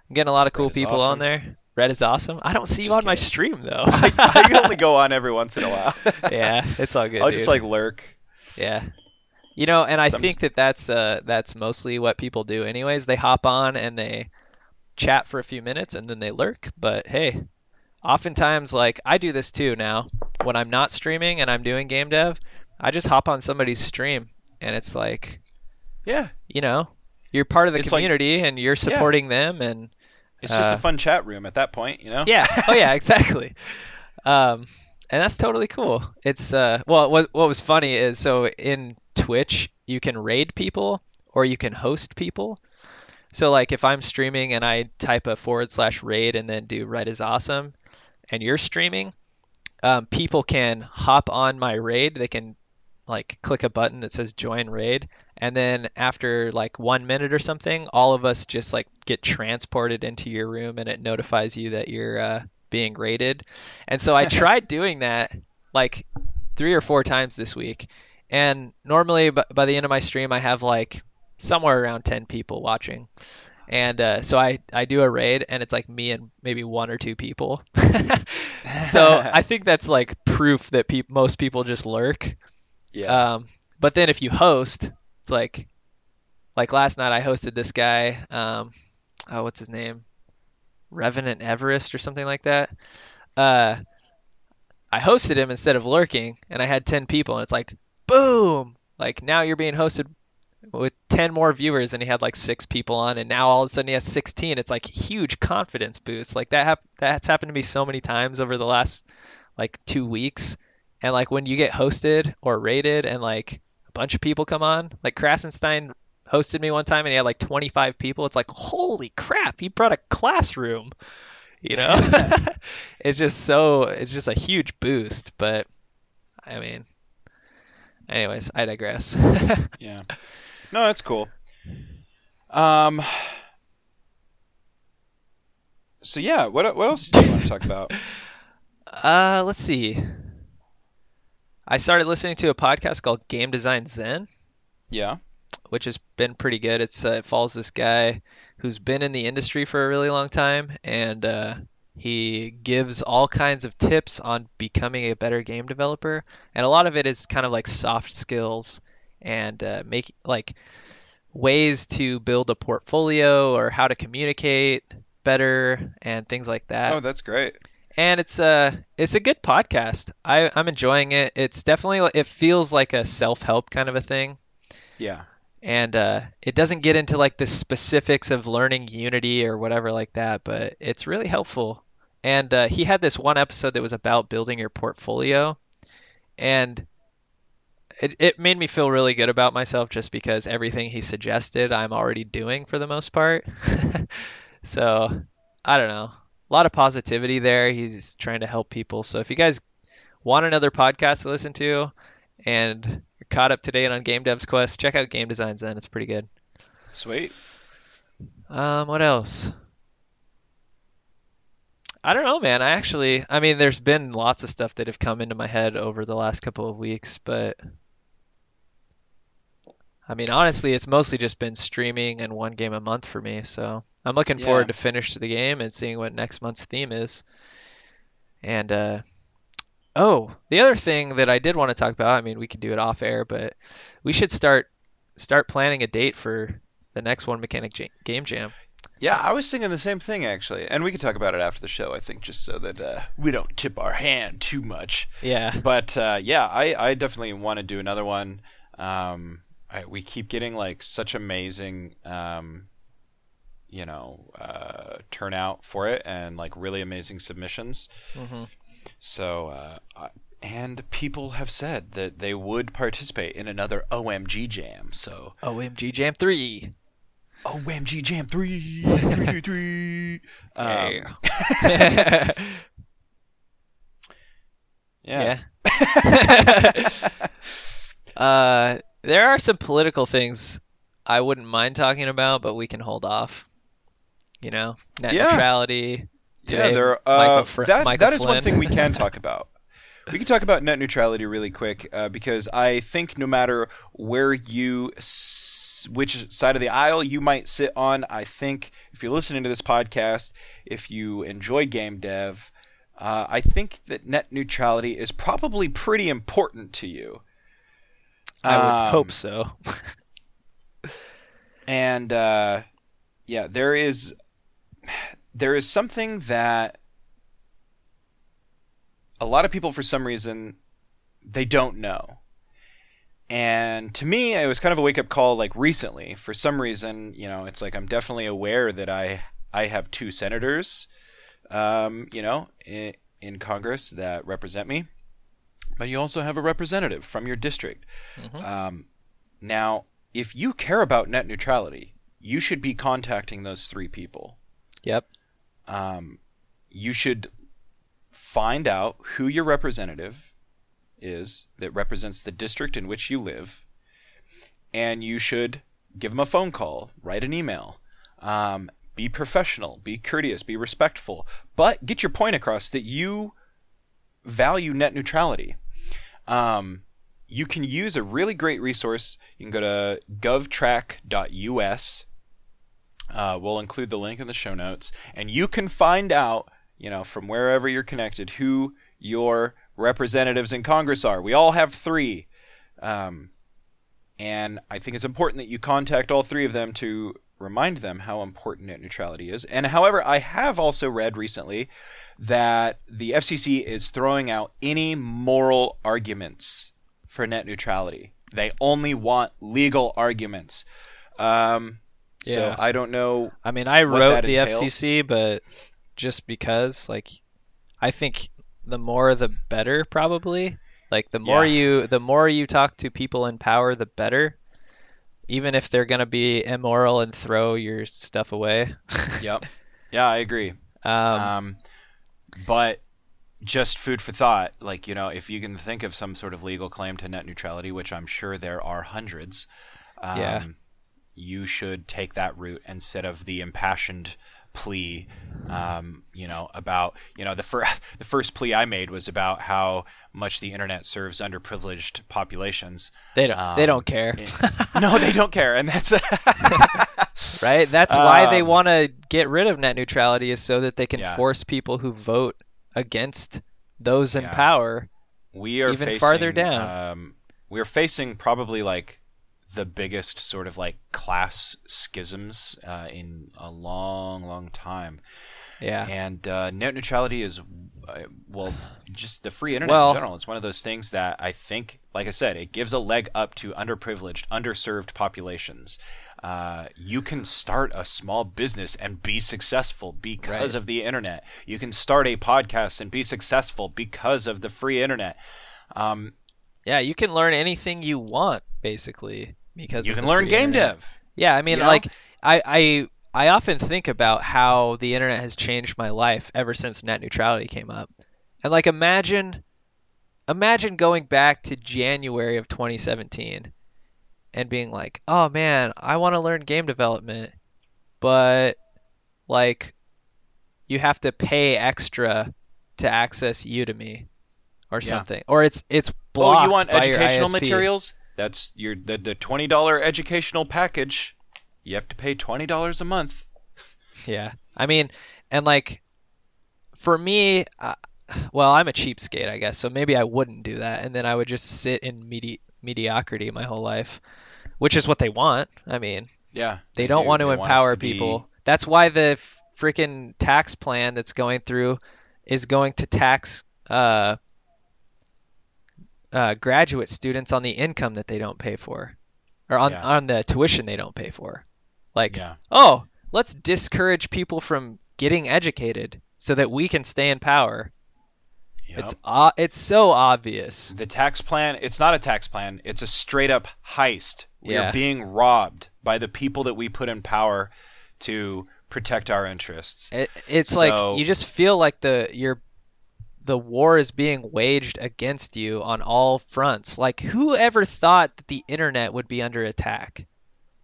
I'm getting a lot of cool people awesome. on there. Red is awesome. I don't see you Just on my stream though. I, I only go on every once in a while. yeah, it's all good. I'll dude. just like lurk. Yeah. You know, and I Some- think that that's uh that's mostly what people do anyways. They hop on and they chat for a few minutes and then they lurk, but hey, oftentimes like I do this too now. When I'm not streaming and I'm doing game dev, I just hop on somebody's stream and it's like, Yeah, you know, you're part of the It's like- community and you're supporting them and it's just Uh, a fun chat room at that point, you know. yeah. Oh yeah, exactly. Um, and that's totally cool. It's uh, well, what what was funny is so in Twitch you can raid people or you can host people. So like if I'm streaming and I type a forward slash raid and then do red is awesome, and you're streaming, um, people can hop on my raid. They can like click a button that says join raid and then after like one minute or something all of us just like get transported into your room and it notifies you that you're uh, being raided and so i tried doing that like three or four times this week and normally b- by the end of my stream i have like somewhere around 10 people watching and uh, so I, I do a raid and it's like me and maybe one or two people so i think that's like proof that peop most people just lurk yeah. um, but then if you host, it's like, like last night I hosted this guy. Um, oh, what's his name? Revenant Everest or something like that. Uh, I hosted him instead of lurking, and I had ten people, and it's like, boom! Like now you're being hosted with ten more viewers, and he had like six people on, and now all of a sudden he has sixteen. It's like huge confidence boost. Like that hap- that's happened to me so many times over the last like two weeks. And like when you get hosted or raided and like a bunch of people come on, like Krasenstein hosted me one time and he had like 25 people. It's like, holy crap, he brought a classroom. You know? it's just so, it's just a huge boost. But I mean, anyways, I digress. Yeah. No, that's cool. Um. So yeah, what what else do you want to talk about? uh, let's see. I started listening to a podcast called Game Design Zen. Yeah. which has been pretty good. It's uh, it follows this guy who's been in the industry for a really long time, and uh, he gives all kinds of tips on becoming a better game developer, and a lot of it is kind of like soft skills and uh, make like ways to build a portfolio or how to communicate better and things like that Oh, that's great. and it's a it's a good podcast. I I'm enjoying it. It's definitely it feels like a self help kind of a thing Yeah. and uh, it doesn't get into like the specifics of learning Unity or whatever like that, but it's really helpful. And uh, he had this one episode that was about building your portfolio, and it it made me feel really good about myself just because everything he suggested I'm already doing for the most part. so I don't know, a lot of positivity there. He's trying to help people. So if you guys want another podcast to listen to, and you're caught up to date on Game Dev's Quest, check out Game Design Zen. It's pretty good. Sweet. Um, what else? I don't know, man. I actually, I mean, there's been lots of stuff that have come into my head over the last couple of weeks, but I mean, honestly, it's mostly just been streaming and one game a month for me. So I'm looking forward to finish the game and seeing what next month's theme is. And uh, oh, the other thing that I did want to talk about. I mean, we can do it off air, but we should start start planning a date for the next one mechanic J- game jam. Yeah, I was thinking the same thing actually, and we could talk about it after the show. I think just so that uh, we don't tip our hand too much. Yeah. But uh, yeah, I, I definitely want to do another one. Um, I, we keep getting like such amazing, um, you know, uh, turnout for it, and like really amazing submissions. hmm So, uh, I- and people have said that they would participate in another OMG Jam. So, OMG Jam 3. OMG Jam three, three, three, three. Um, Yeah. yeah. Uh, there are some political things I wouldn't mind talking about, but we can hold off. You know, net Yeah. neutrality. Yeah, there. Uh, Fr- that Michael that is one thing we can talk about. We can talk about net neutrality really quick uh, because I think no matter where you, s- which side of the aisle you might sit on, I think if you're listening to this podcast, if you enjoy game dev, uh, I think that net neutrality is probably pretty important to you. I would Um, hope so. and uh, yeah, there is there is something that a lot of people, for some reason, they don't know. And to me, it was kind of a wake up call. Like recently, for some reason, you know, it's like I'm definitely aware that I I have two senators, um, you know, in, in Congress that represent me, but you also have a representative from your district. Mhm. Um, now, if you care about net neutrality, you should be contacting those three people. Yep. Um, you should find out who your representative is that represents the district in which you live, and you should give them a phone call, write an email. Um, be professional, be courteous, be respectful, but get your point across that you value net neutrality. Um, you can use a really great resource. You can go to govtrack.us. Uh, we'll include the link in the show notes, and you can find out, you know, from wherever you're connected, who your representatives in Congress are. We all have three, um, and I think it's important that you contact all three of them to remind them how important net neutrality is. And however, I have also read recently that the FCC is throwing out any moral arguments for net neutrality. They only want legal arguments. Um, So I don't know. I mean, I wrote the entails. FCC, but just because, like, I think the more the better, probably. Like, the more Yeah. you, the more you talk to people in power, the better. Even if they're gonna be immoral and throw your stuff away. Yep. Yeah, I agree. um, Um, but just food for thought. Like you know, if you can think of some sort of legal claim to net neutrality, which I'm sure there are hundreds, um, Yeah. you should take that route instead of the impassioned plea. Um, you know about you know the first the first plea I made was about how much the internet serves underprivileged populations. they don't, they um, don't care, no, they don't care, and that's right? That's why they Um, want to get rid of net neutrality, is so that they can Yeah. force people who vote against those in Yeah. power. we are even facing, farther down. Um, we're facing probably like the biggest sort of like class schisms uh, in a long, long time. Yeah. And uh, net neutrality is, uh, well, just the free internet Well- in general. It's one of those things that I think, like I said, it gives a leg up to underprivileged, underserved populations. Uh, you can start a small business and be successful because Right. of the internet. You can start a podcast and be successful because of the free internet. Um, Yeah, you can learn anything you want basically because you can learn game internet. dev. Yeah, I mean, you know? like I, I I often think about how the internet has changed my life ever since net neutrality came up, and like imagine imagine going back to January of 2017 and being like, oh man, I want to learn game development, but like you have to pay extra to access Udemy or Yeah. something, or it's it's blocked Oh, you want educational materials? That's your the, the twenty dollar educational package. You have to pay twenty dollars a month. Yeah. I mean, and like for me, uh, well, I'm a cheapskate, I guess, so maybe I wouldn't do that, and then I would just sit in medi- mediocrity my whole life, which is what they want. I mean, Yeah. they don't do. want to They empower to be- people. That's why the freaking tax plan that's going through is going to tax uh, uh, graduate students on the income that they don't pay for, or on Yeah. on the tuition they don't pay for. Like, Yeah. oh, let's discourage people from getting educated so that we can stay in power. Yep. It's o- it's so obvious. The tax plan, it's not a tax plan, it's a straight up heist. We Yeah. are being robbed by the people that we put in power to protect our interests. It, it's So- like you just feel like the your the war is being waged against you on all fronts. Like who ever thought that the internet would be under attack?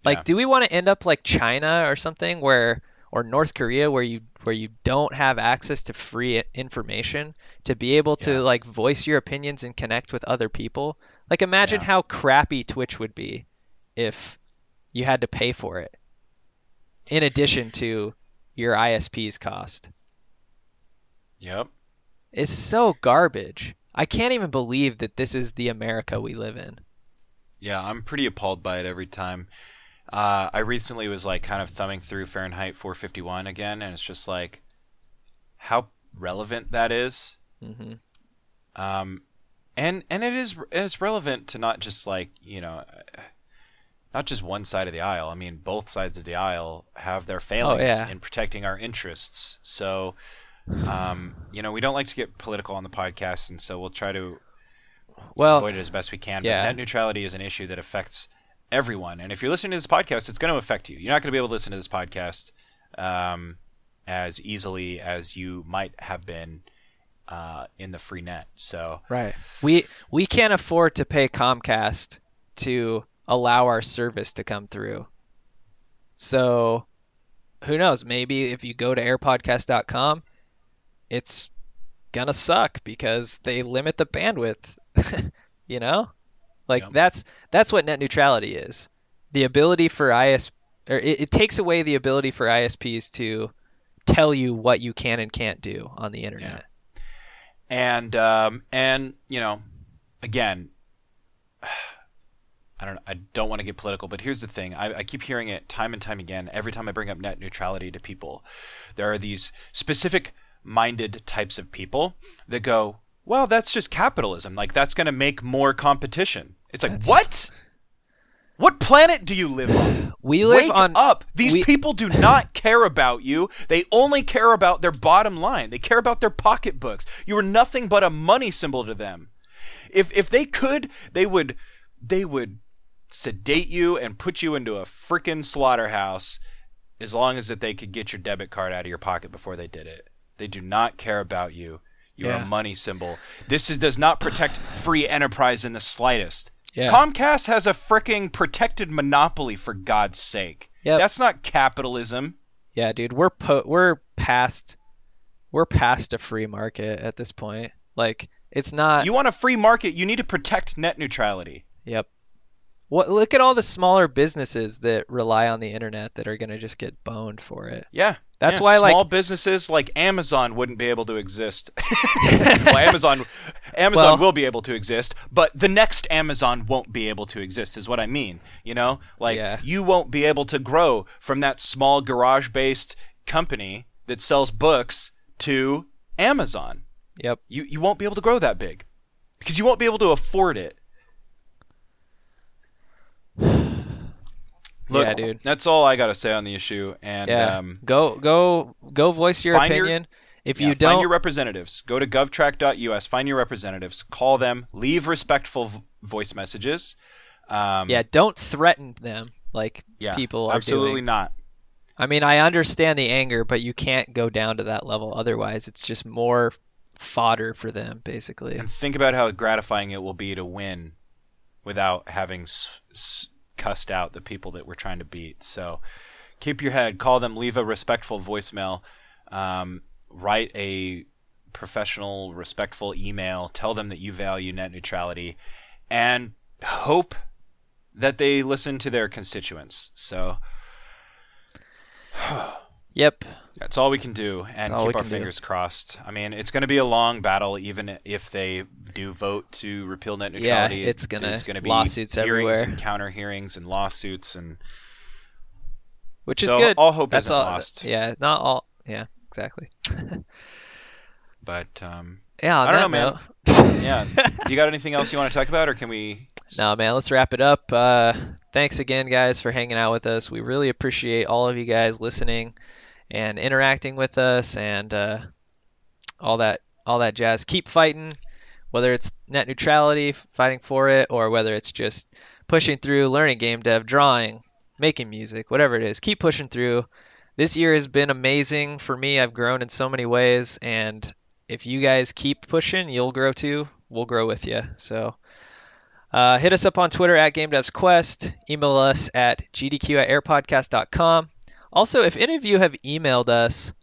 Like Yeah. do we want to end up like China or something where or North Korea where you where you don't have access to free information to be able to Yeah. like voice your opinions and connect with other people? Like imagine Yeah. how crappy Twitch would be if you had to pay for it in addition to your ISP's cost. Yep. It's so garbage. I can't even believe that this is the America we live in. Yeah, I'm pretty appalled by it every time. Uh, I recently was like kind of thumbing through Fahrenheit 451 again, and it's just like how relevant that is. hmm Um, and and it is it's relevant to not just like you know, not just one side of the aisle. I mean, both sides of the aisle have their failings yeah. in protecting our interests. So, um, you know, we don't like to get political on the podcast, and so we'll try to Well, avoid it as best we can. yeah. But net neutrality is an issue that affects everyone. And if you're listening to this podcast, it's going to affect you. You're not going to be able to listen to this podcast um, as easily as you might have been uh, in the free net. So right. We we can't afford to pay Comcast to allow our service to come through. So, who knows? Maybe if you go to airpodcast.com, it's gonna suck because they limit the bandwidth. you know, like Yep. that's that's what net neutrality is. The ability for IS or it, it takes away the ability for ISPs to tell you what you can and can't do on the internet. and um, and you know, again, I don't I don't want to get political, but here's the thing: I, I keep hearing it time and time again. Every time I bring up net neutrality to people, there are these specific minded types of people that go, "Well, that's just capitalism. Like that's going to make more competition." It's like That's- what? What planet do you live on? We live Wake on up. These we- people do not care about you. They only care about their bottom line. They care about their pocketbooks. You are nothing but a money symbol to them. If if they could, they would they would sedate you and put you into a freaking slaughterhouse as long as that they could get your debit card out of your pocket before they did it. They do not care about you. You're Yeah. a money symbol. This is, does not protect free enterprise in the slightest. Yeah. Comcast has a freaking protected monopoly for God's sake. Yep. That's not capitalism. Yeah, dude, we're po- we're past we're past a free market at this point. Like it's not You want a free market, you need to protect net neutrality. Yep. What look at all the smaller businesses that rely on the internet that are going to just get boned for it. Yeah. That's Yeah, why, like- small businesses like Amazon wouldn't be able to exist. well, Amazon, Amazon Well- will be able to exist, but the next Amazon won't be able to exist. Is what I mean. You know, like Yeah. you won't be able to grow from that small garage-based company that sells books to Amazon. Yep. You you won't be able to grow that big because you won't be able to afford it. Look, Yeah, dude. That's all I got to say on the issue. And Yeah. um, go go go voice your find your- opinion. if Yeah, you don't find your representatives. Go to govtrack.us. Find your representatives. Call them. Leave respectful voice messages. Um, yeah, don't threaten them like yeah, people are absolutely doing. not. I mean, I understand the anger, but you can't go down to that level otherwise it's just more fodder for them basically. And think about how gratifying it will be to win without having s- s- cussed out the people that we're trying to beat. So keep your head. Call them. Leave a respectful voicemail. Um, write a professional, respectful email. Tell them that you value net neutrality, and hope that they listen to their constituents. So Yep. that's all we can do, and keep our can do. fingers crossed. I mean, it's going to be a long battle, even if they do vote to repeal net neutrality. Yeah, it's going to be lawsuits hearings everywhere. and counter hearings and lawsuits, and Which is So, good. all hope That's isn't all. lost. Yeah, not all. Yeah, exactly. but um, Yeah, I don't know, note. yeah. you got anything else you want to talk about, or can we? No, man, let's wrap it up. Uh, thanks again, guys, for hanging out with us. We really appreciate all of you guys listening and interacting with us and uh, all that all that jazz. Keep fighting, whether it's net neutrality, fighting for it, or whether it's just pushing through, learning game dev, drawing, making music, whatever it is. Keep pushing through. This year has been amazing for me. I've grown in so many ways, and if you guys keep pushing, you'll grow too. We'll grow with you. So. Uh, hit us up on Twitter at GameDevsQuest. Email us at gdq at airpodcast.com. Also, if any of you have emailed us,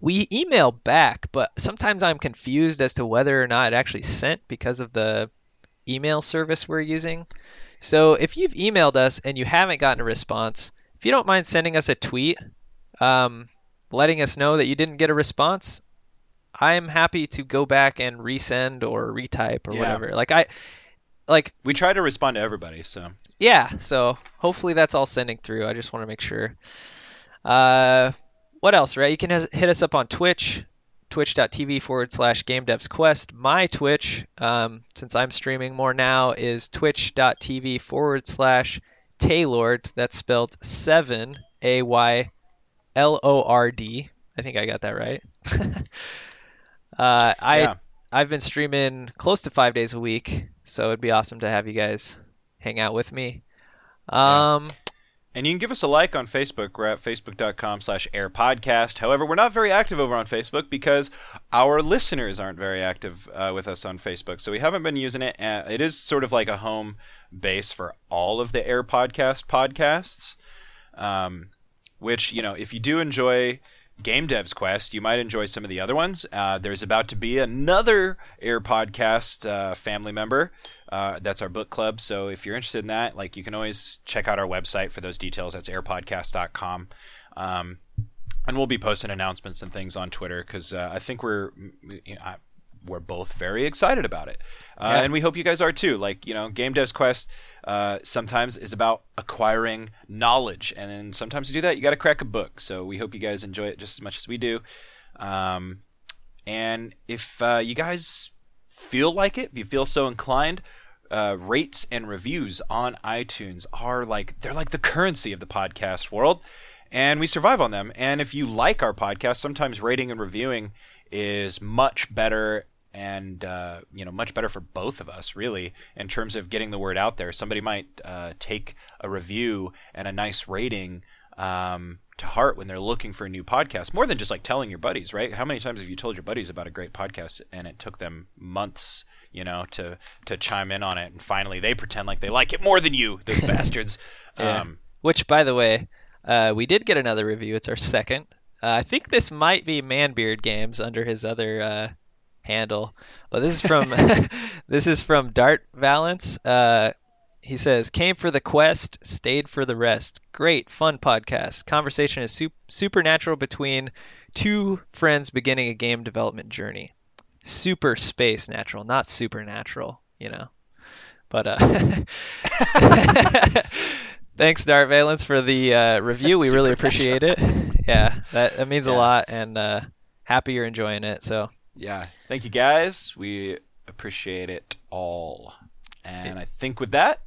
we email back, but sometimes I'm confused as to whether or not it actually sent because of the email service we're using. So if you've emailed us and you haven't gotten a response, if you don't mind sending us a tweet, um, letting us know that you didn't get a response, I'm happy to go back and resend or retype or Yeah. whatever. Like I, like We try to respond to everybody, so yeah, so hopefully that's all sending through. I just want to make sure. Uh, what else, right? You can hit us up on Twitch, twitch.tv forward slash game devs quest. My Twitch, um, since I'm streaming more now, is twitch.tv forward slash Taylord. That's spelled 7 A Y L O R D. I think I got that right. uh, I yeah. I've been streaming close to five days a week, so it'd be awesome to have you guys hang out with me. Um, And you can give us a like on Facebook. We're at facebook.com slash airpodcast. However, we're not very active over on Facebook because our listeners aren't very active uh, with us on Facebook. So we haven't been using it. Uh, it is sort of like a home base for all of the Air Podcast podcasts. Um, which, you know, if you do enjoy Game Devs Quest, you might enjoy some of the other ones. Uh, there's about to be another Air Podcast uh, family member. Uh, that's our book club. So if you're interested in that, like you can always check out our website for those details. That's airpodcast.com. Um, and we'll be posting announcements and things on Twitter because uh, I think we're you know, I, we're both very excited about it, uh, Yeah. and we hope you guys are too. Like you know, Game Devs Quest uh, sometimes is about acquiring knowledge, and then sometimes to do that, you got to crack a book. So we hope you guys enjoy it just as much as we do. Um, and if uh, you guys feel like it, if you feel so inclined, uh, rates and reviews on iTunes are like they're like the currency of the podcast world, and we survive on them. And if you like our podcast, sometimes rating and reviewing is much better and uh, you know much better for both of us really in terms of getting the word out there somebody might uh, take a review and a nice rating um, to heart when they're looking for a new podcast more than just like telling your buddies right how many times have you told your buddies about a great podcast and it took them months you know to to chime in on it and finally they pretend like they like it more than you those bastards Yeah. um, which, by the way, uh, we did get another review. It's our second. Uh, I think this might be Manbeard Games under his other uh, handle, but this is from this is from Dart Valence. Uh, he says, "Came for the quest, stayed for the rest. Great, fun podcast. Conversation is sup- supernatural between two friends beginning a game development journey. Super space natural, not supernatural. You know." But uh, thanks, Dart Valence, for the uh, review. We really appreciate it. Yeah, that, that means a lot, and uh, happy you're enjoying it. So yeah thank you guys we appreciate it all and i think with that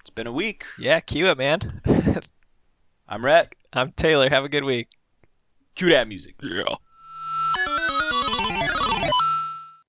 it's been a week yeah, cue it, man. i'm Rhett. I'm Taylor. Have a good week. cue that music Yeah.